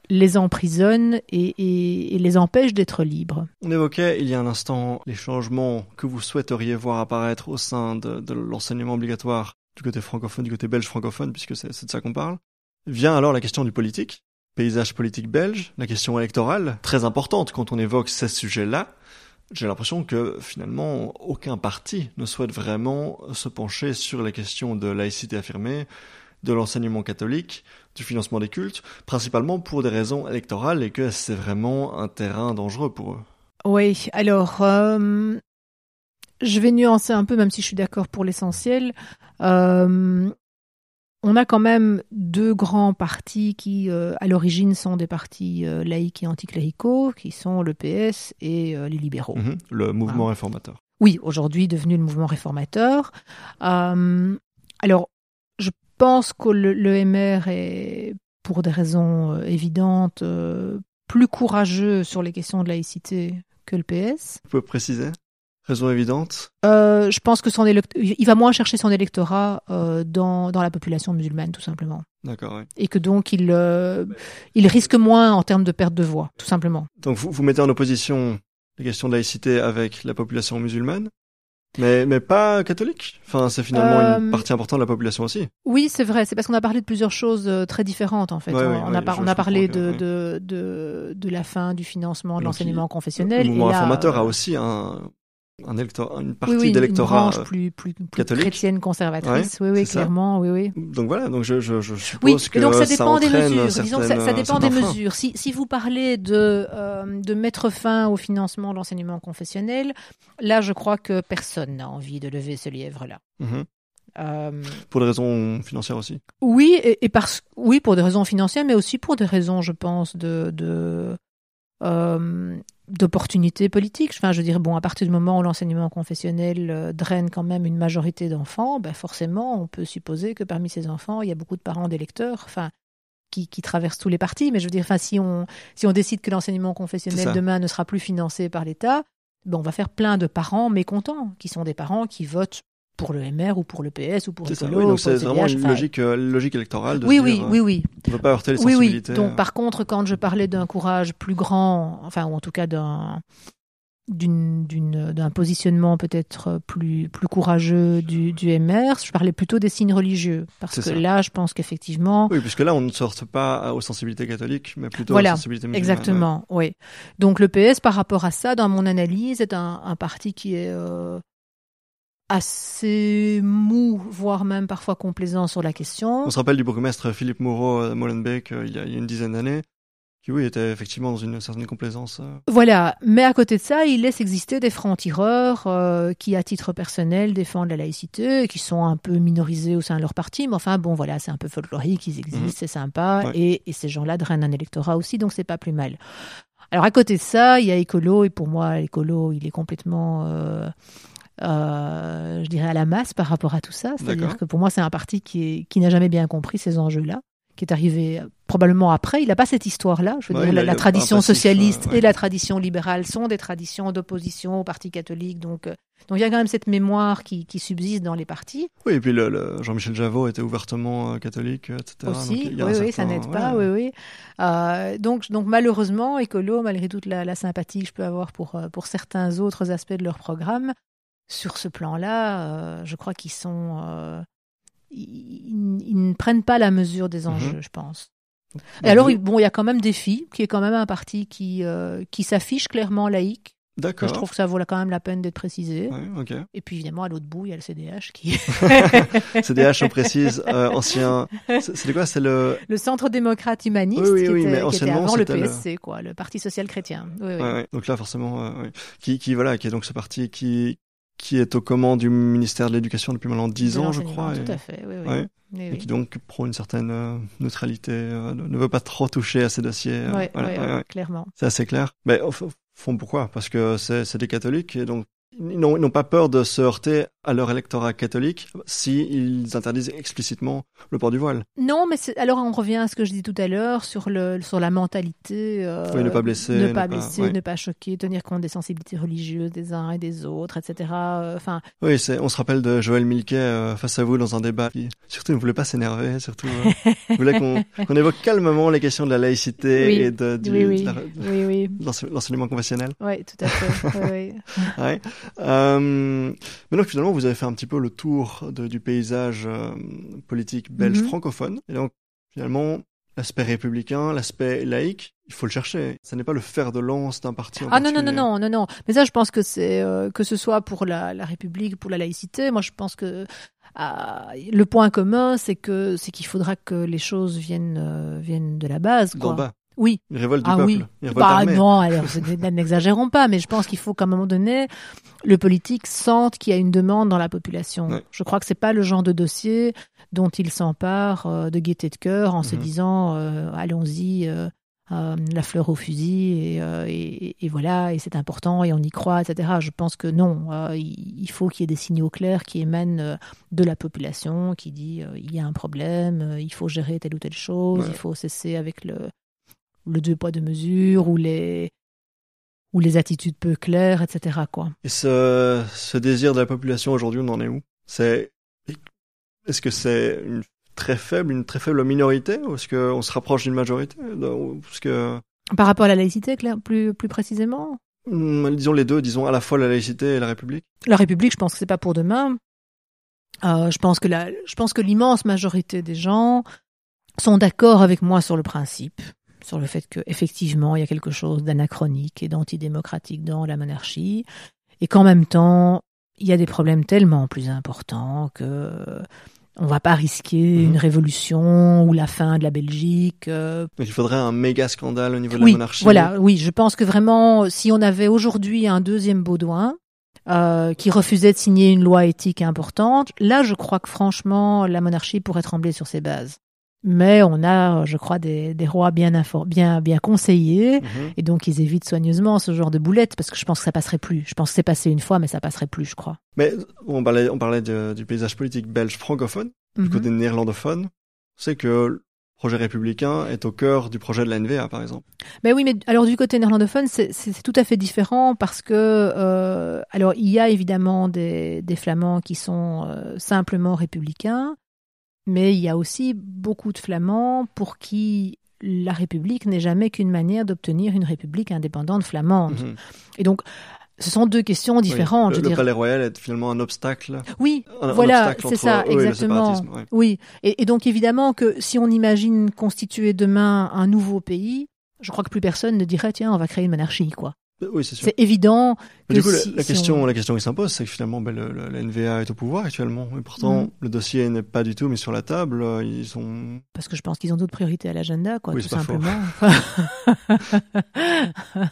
les emprisonne et, et les empêche d'être libres. On évoquait il y a un instant les changements que vous souhaiteriez voir apparaître au sein de, de l'enseignement obligatoire du côté francophone, du côté belge francophone, puisque c'est de ça qu'on parle. Vient alors la question du politique, paysage politique belge, la question électorale, très importante quand on évoque ces sujets-là. J'ai l'impression que finalement aucun parti ne souhaite vraiment se pencher sur les questions de laïcité affirmée, de l'enseignement catholique, du financement des cultes, principalement pour des raisons électorales et que c'est vraiment un terrain dangereux pour eux. Oui, alors euh, je vais nuancer un peu, même si je suis d'accord pour l'essentiel. Euh, on a quand même deux grands partis qui, euh, à l'origine, sont des partis euh, laïcs et anticléricaux, qui sont le PS et euh, les libéraux. Mhm, le mouvement réformateur. Oui, aujourd'hui devenu le mouvement réformateur. alors, je pense que le, le, MR est, pour des raisons évidentes, plus courageux sur les questions de laïcité que le PS. Vous pouvez préciser? Raison évidente euh, Je pense que son il va moins chercher son électorat euh, dans, dans la population musulmane, tout simplement. D'accord, oui. Et que donc, il, euh, il risque moins en termes de perte de voix, tout simplement. Donc, vous, vous mettez en opposition les questions de laïcité avec la population musulmane mais, mais pas catholique. Enfin, c'est finalement euh... une partie importante de la population aussi. Oui, c'est vrai. C'est parce qu'on a parlé de plusieurs choses euh, très différentes, en fait. Ouais, on, ouais, on, a, ouais, on je, a parlé de, de, de, de, la fin du financement de l'enseignement Le confessionnel. mouvement et là, réformateur euh, a aussi un, un une partie oui, oui, d'électorat plus, plus, plus catholique. chrétienne conservatrice. Ouais, oui, oui, c'est ça. clairement, oui, oui. Donc voilà, donc je, je, je suppose Oui, que donc ça dépend des mesures. Disons, ça, ça certaines- dépend des certains freins. mesures. Si, si vous parlez de, euh, de mettre fin au financement de l'enseignement confessionnel, là, je crois que personne n'a envie de lever ce lièvre-là. Mhm. Euh, Pour des raisons financières aussi. oui, et, et parce, oui, pour des raisons financières, mais aussi pour des raisons, je pense, de, de euh, d'opportunités politiques. Enfin, je veux dire, bon, à partir du moment où l'enseignement confessionnel euh, draine quand même une majorité d'enfants, ben forcément, on peut supposer que parmi ces enfants, il y a beaucoup de parents d'électeurs, enfin, qui, qui traversent tous les partis. Mais je veux dire, enfin, si on, si on décide que l'enseignement confessionnel demain ne sera plus financé par l'État, ben, on va faire plein de parents mécontents, qui sont des parents qui votent pour le MR ou pour le PS ou pour ça. Écolo Oui, donc c'est le vraiment CDH, une enfin, logique, euh, logique électorale de oui, se oui, dire, euh, oui, oui. on ne veut pas heurter les Oui, oui. sensibilités. Donc, euh, par contre, quand je parlais d'un courage plus grand, enfin, ou en tout cas d'un d'un positionnement peut-être plus, plus courageux du, du MR, je parlais plutôt des signes religieux. Parce que ça. là, je pense qu'effectivement, Oui, puisque là, on ne sort pas aux sensibilités catholiques, mais plutôt Voilà, aux sensibilités musulmanes. exactement, oui. Donc le PS, par rapport à ça, dans mon analyse, est un, un parti qui est euh, assez mou, voire même parfois complaisant sur la question. On se rappelle du bourgmestre Philippe Moreau à Molenbeek euh, il, y a, une dizaine d'années, qui oui était effectivement dans une certaine complaisance. euh. Voilà, mais à côté de ça, il laisse exister des francs-tireurs euh, qui, à titre personnel, défendent la laïcité, qui sont un peu minorisés au sein de leur parti, mais enfin bon, voilà, c'est un peu folklorique, ils existent, Mhm. c'est sympa, Ouais. et, et ces gens-là drainent un électorat aussi, donc c'est pas plus mal. Alors à côté de ça, il y a écolo, et pour moi, l'écolo, il est complètement, euh, euh, je dirais, à la masse par rapport à tout ça. C'est-à-dire que pour moi, c'est un parti qui, est, qui n'a jamais bien compris ces enjeux-là, qui est arrivé probablement après. Il n'a pas cette histoire-là. Je veux Ouais, dire, il la, tradition passif, socialiste euh, ouais. et la tradition libérale sont des traditions d'opposition au parti catholique. Donc, euh, donc il y a quand même cette mémoire qui, qui subsiste dans les partis Oui, et puis le, le Jean-Michel Javot était ouvertement euh, catholique, euh, etc. Donc, aussi. il y a Oui, oui, ça n'aide pas. Oui, oui. Euh, donc, donc malheureusement, écolo, malgré toute la, la sympathie que je peux avoir pour, euh, pour certains autres aspects de leur programme, sur ce plan-là, euh, je crois qu'ils sont, euh, ils, ne prennent pas la mesure des enjeux, je pense. Et Donc, alors, bon, il y a quand même des filles, qui est quand même un parti qui, euh, qui s'affiche clairement laïque. D'accord. je trouve que ça vaut quand même la peine d'être précisé. Ouais. Et puis évidemment, à l'autre bout, il y a le CDH qui CDH, on précise, euh, ancien. c'est- C'était quoi C'est le. le Centre démocrate humaniste, Oui, oui, qui, oui, était, mais qui était anciennement, avant le PSC, quoi, le Parti social chrétien. Oui, oui. Ouais. Donc là, forcément, euh, qui voilà, qui est donc ce parti qui qui est aux commandes du ministère de l'Éducation depuis maintenant 10 De ans, je crois, et, Tout à fait, oui, oui. Ouais. Oui, et oui. qui donc prend une certaine euh, neutralité, euh, ne veut pas trop toucher à ces dossiers. euh, Ouais, voilà, ouais, clairement. C'est assez clair. Mais au fond, pourquoi? Parce que c'est des catholiques et donc ils n'ont pas peur de se heurter à leur électorat catholique s'ils interdisent explicitement le port du voile. Non, mais alors on revient à ce que je dis tout à l'heure sur le sur la mentalité. Euh, oui, ne pas blesser, ne, pas blesser, ne pas choquer, tenir compte des sensibilités religieuses des uns et des autres, etc. Euh, oui. On se rappelle de Joël Milquet euh, face à vous dans un débat. Qui, surtout, ne voulait pas s'énerver. Surtout, euh, voulait qu'on évoque calmement les questions de la laïcité et de, du, oui, oui. l'enseignement confessionnel. Oui, tout à fait. oui, ouais. Euh, mais donc finalement, vous avez fait un petit peu le tour de, du paysage euh, politique belge mhm. francophone. Et donc finalement, l'aspect républicain, l'aspect laïque, il faut le chercher. Ce n'est pas le fer de lance d'un parti. En ah non non non non non non. Mais ça, je pense que c'est euh, que ce soit pour la, la République, pour la laïcité. Moi, je pense que ah, le point commun, c'est que c'est qu'il faudra que les choses viennent euh, viennent de la base. Quoi. bas. Oui. Une révolte du ah, peuple. Oui. bah, non, alors n'exagérons pas, mais je pense qu'il faut qu'à un moment donné, le politique sente qu'il y a une demande dans la population. Je crois que c'est pas le genre de dossier dont il s'empare euh, de gaieté de cœur en se mhm. disant euh, allons-y, euh, la fleur au fusil et, et, voilà et c'est important et on y croit, etc. Je pense que non, il faut qu'il y ait des signaux clairs qui émanent de la population, qui dit il y a un problème, il faut gérer telle ou telle chose, il faut cesser avec le le deux poids deux mesures ou les ou les attitudes peu claires, etc. Quoi. Et ce, ce désir de la population aujourd'hui, on en est où? C'est est-ce que c'est une très faible, une très faible minorité, ou est-ce qu'on se rapproche d'une majorité parce que... Par rapport à la laïcité, plus plus précisément? Hmm, Disons les deux, disons à la fois la laïcité et la République. La République, je pense que c'est pas pour demain. Euh, je pense que la, je pense que l'immense majorité des gens sont d'accord avec moi sur le principe sur le fait qu'effectivement, il y a quelque chose d'anachronique et d'antidémocratique dans la monarchie, et qu'en même temps, il y a des problèmes tellement plus importants que on va pas risquer mhm. une révolution ou la fin de la Belgique. Euh. il faudrait un méga scandale au niveau de la monarchie. Voilà, oui, je pense que vraiment, si on avait aujourd'hui un deuxième Baudouin, euh, qui refusait de signer une loi éthique importante, là, je crois que franchement, la monarchie pourrait trembler sur ses bases. Mais on a, je crois, des, des rois bien, bien, bien conseillés, mhm. et donc ils évitent soigneusement ce genre de boulettes parce que je pense que ça passerait plus. Je pense que c'est passé une fois, mais ça passerait plus, je crois. Mais on parlait, on parlait du paysage politique belge francophone, du mhm. côté néerlandophone. C'est que le projet républicain est au cœur du projet de la NVA, par exemple. Mais oui, mais alors du côté néerlandophone, c'est tout à fait différent parce que, euh, alors il y a évidemment des, des flamands qui sont euh, simplement républicains, mais il y a aussi beaucoup de Flamands pour qui la République n'est jamais qu'une manière d'obtenir une République indépendante flamande. Mhm. Et donc, ce sont deux questions différentes. le, palais royal est finalement un obstacle. Oui, voilà, c'est ça, exactement. Oui, et, donc évidemment que si on imagine constituer demain un nouveau pays, je crois que plus personne ne dirait tiens, on va créer une monarchie, quoi. Oui, c'est sûr. C'est évident. Que du coup, la, question, la question qui s'impose, c'est que finalement, ben, le, le, la NVA est au pouvoir actuellement. Et pourtant, mm. le dossier n'est pas du tout mis sur la table. Ils sont. Parce que je pense qu'ils ont d'autres priorités à l'agenda, quoi, tout simplement.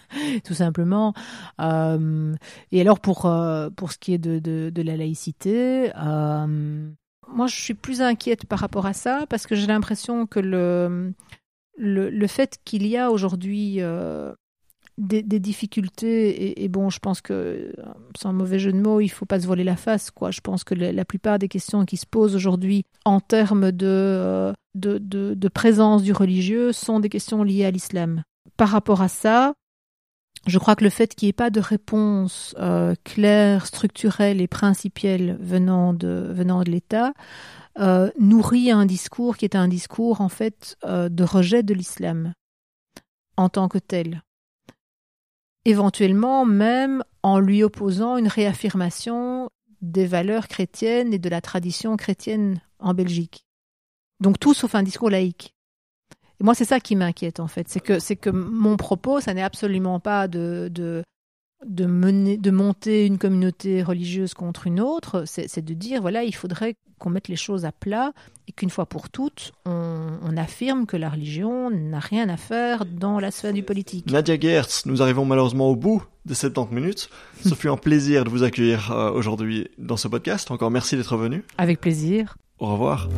tout simplement. Euh, et alors, pour, euh, pour ce qui est de, de, de la laïcité, euh, moi, je suis plus inquiète par rapport à ça parce que j'ai l'impression que le, le, le fait qu'il y a aujourd'hui euh, des, difficultés et, bon je pense que sans mauvais jeu de mots il faut pas se voiler la face quoi. Je pense que la, plupart des questions qui se posent aujourd'hui en termes euh, de, de, présence du religieux sont des questions liées à l'islam. Par rapport à ça je crois que le fait qu'il n'y ait pas de réponse euh, claire, structurelle et principielle venant de, venant de l'État euh, nourrit un discours qui est un discours en fait de rejet de l'islam en tant que tel éventuellement même en lui opposant une réaffirmation des valeurs chrétiennes et de la tradition chrétienne en Belgique. Donc tout sauf un discours laïque. Et moi, c'est ça qui m'inquiète en fait, c'est que c'est que mon propos, ça n'est absolument pas de, de de mener, de monter une communauté religieuse contre une autre, c'est de dire voilà, il faudrait qu'on mette les choses à plat et qu'une fois pour toutes, on, affirme que la religion n'a rien à faire dans la sphère du politique. Nadia Gertz, nous arrivons malheureusement au bout de 70 minutes. Ce fut un plaisir de vous accueillir euh, aujourd'hui dans ce podcast. Encore merci d'être venu. Avec plaisir. Au revoir.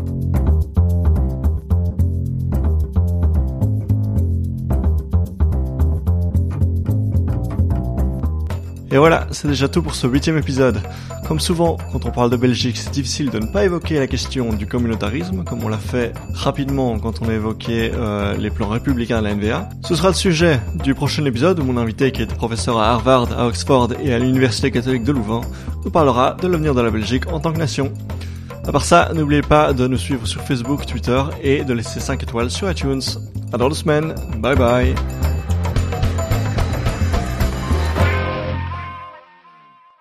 Et voilà, c'est déjà tout pour ce huitième épisode. Comme souvent, quand on parle de Belgique, c'est difficile de ne pas évoquer la question du communautarisme, comme on l'a fait rapidement quand on a évoqué euh, les plans républicains de la NVA. Ce sera le sujet du prochain épisode où mon invité, qui est professeur à Harvard, à Oxford et à l'Université catholique de Louvain, nous parlera de l'avenir de la Belgique en tant que nation. À part ça, n'oubliez pas de nous suivre sur Facebook, Twitter et de laisser 5 étoiles sur iTunes. À dans deux semaines, bye bye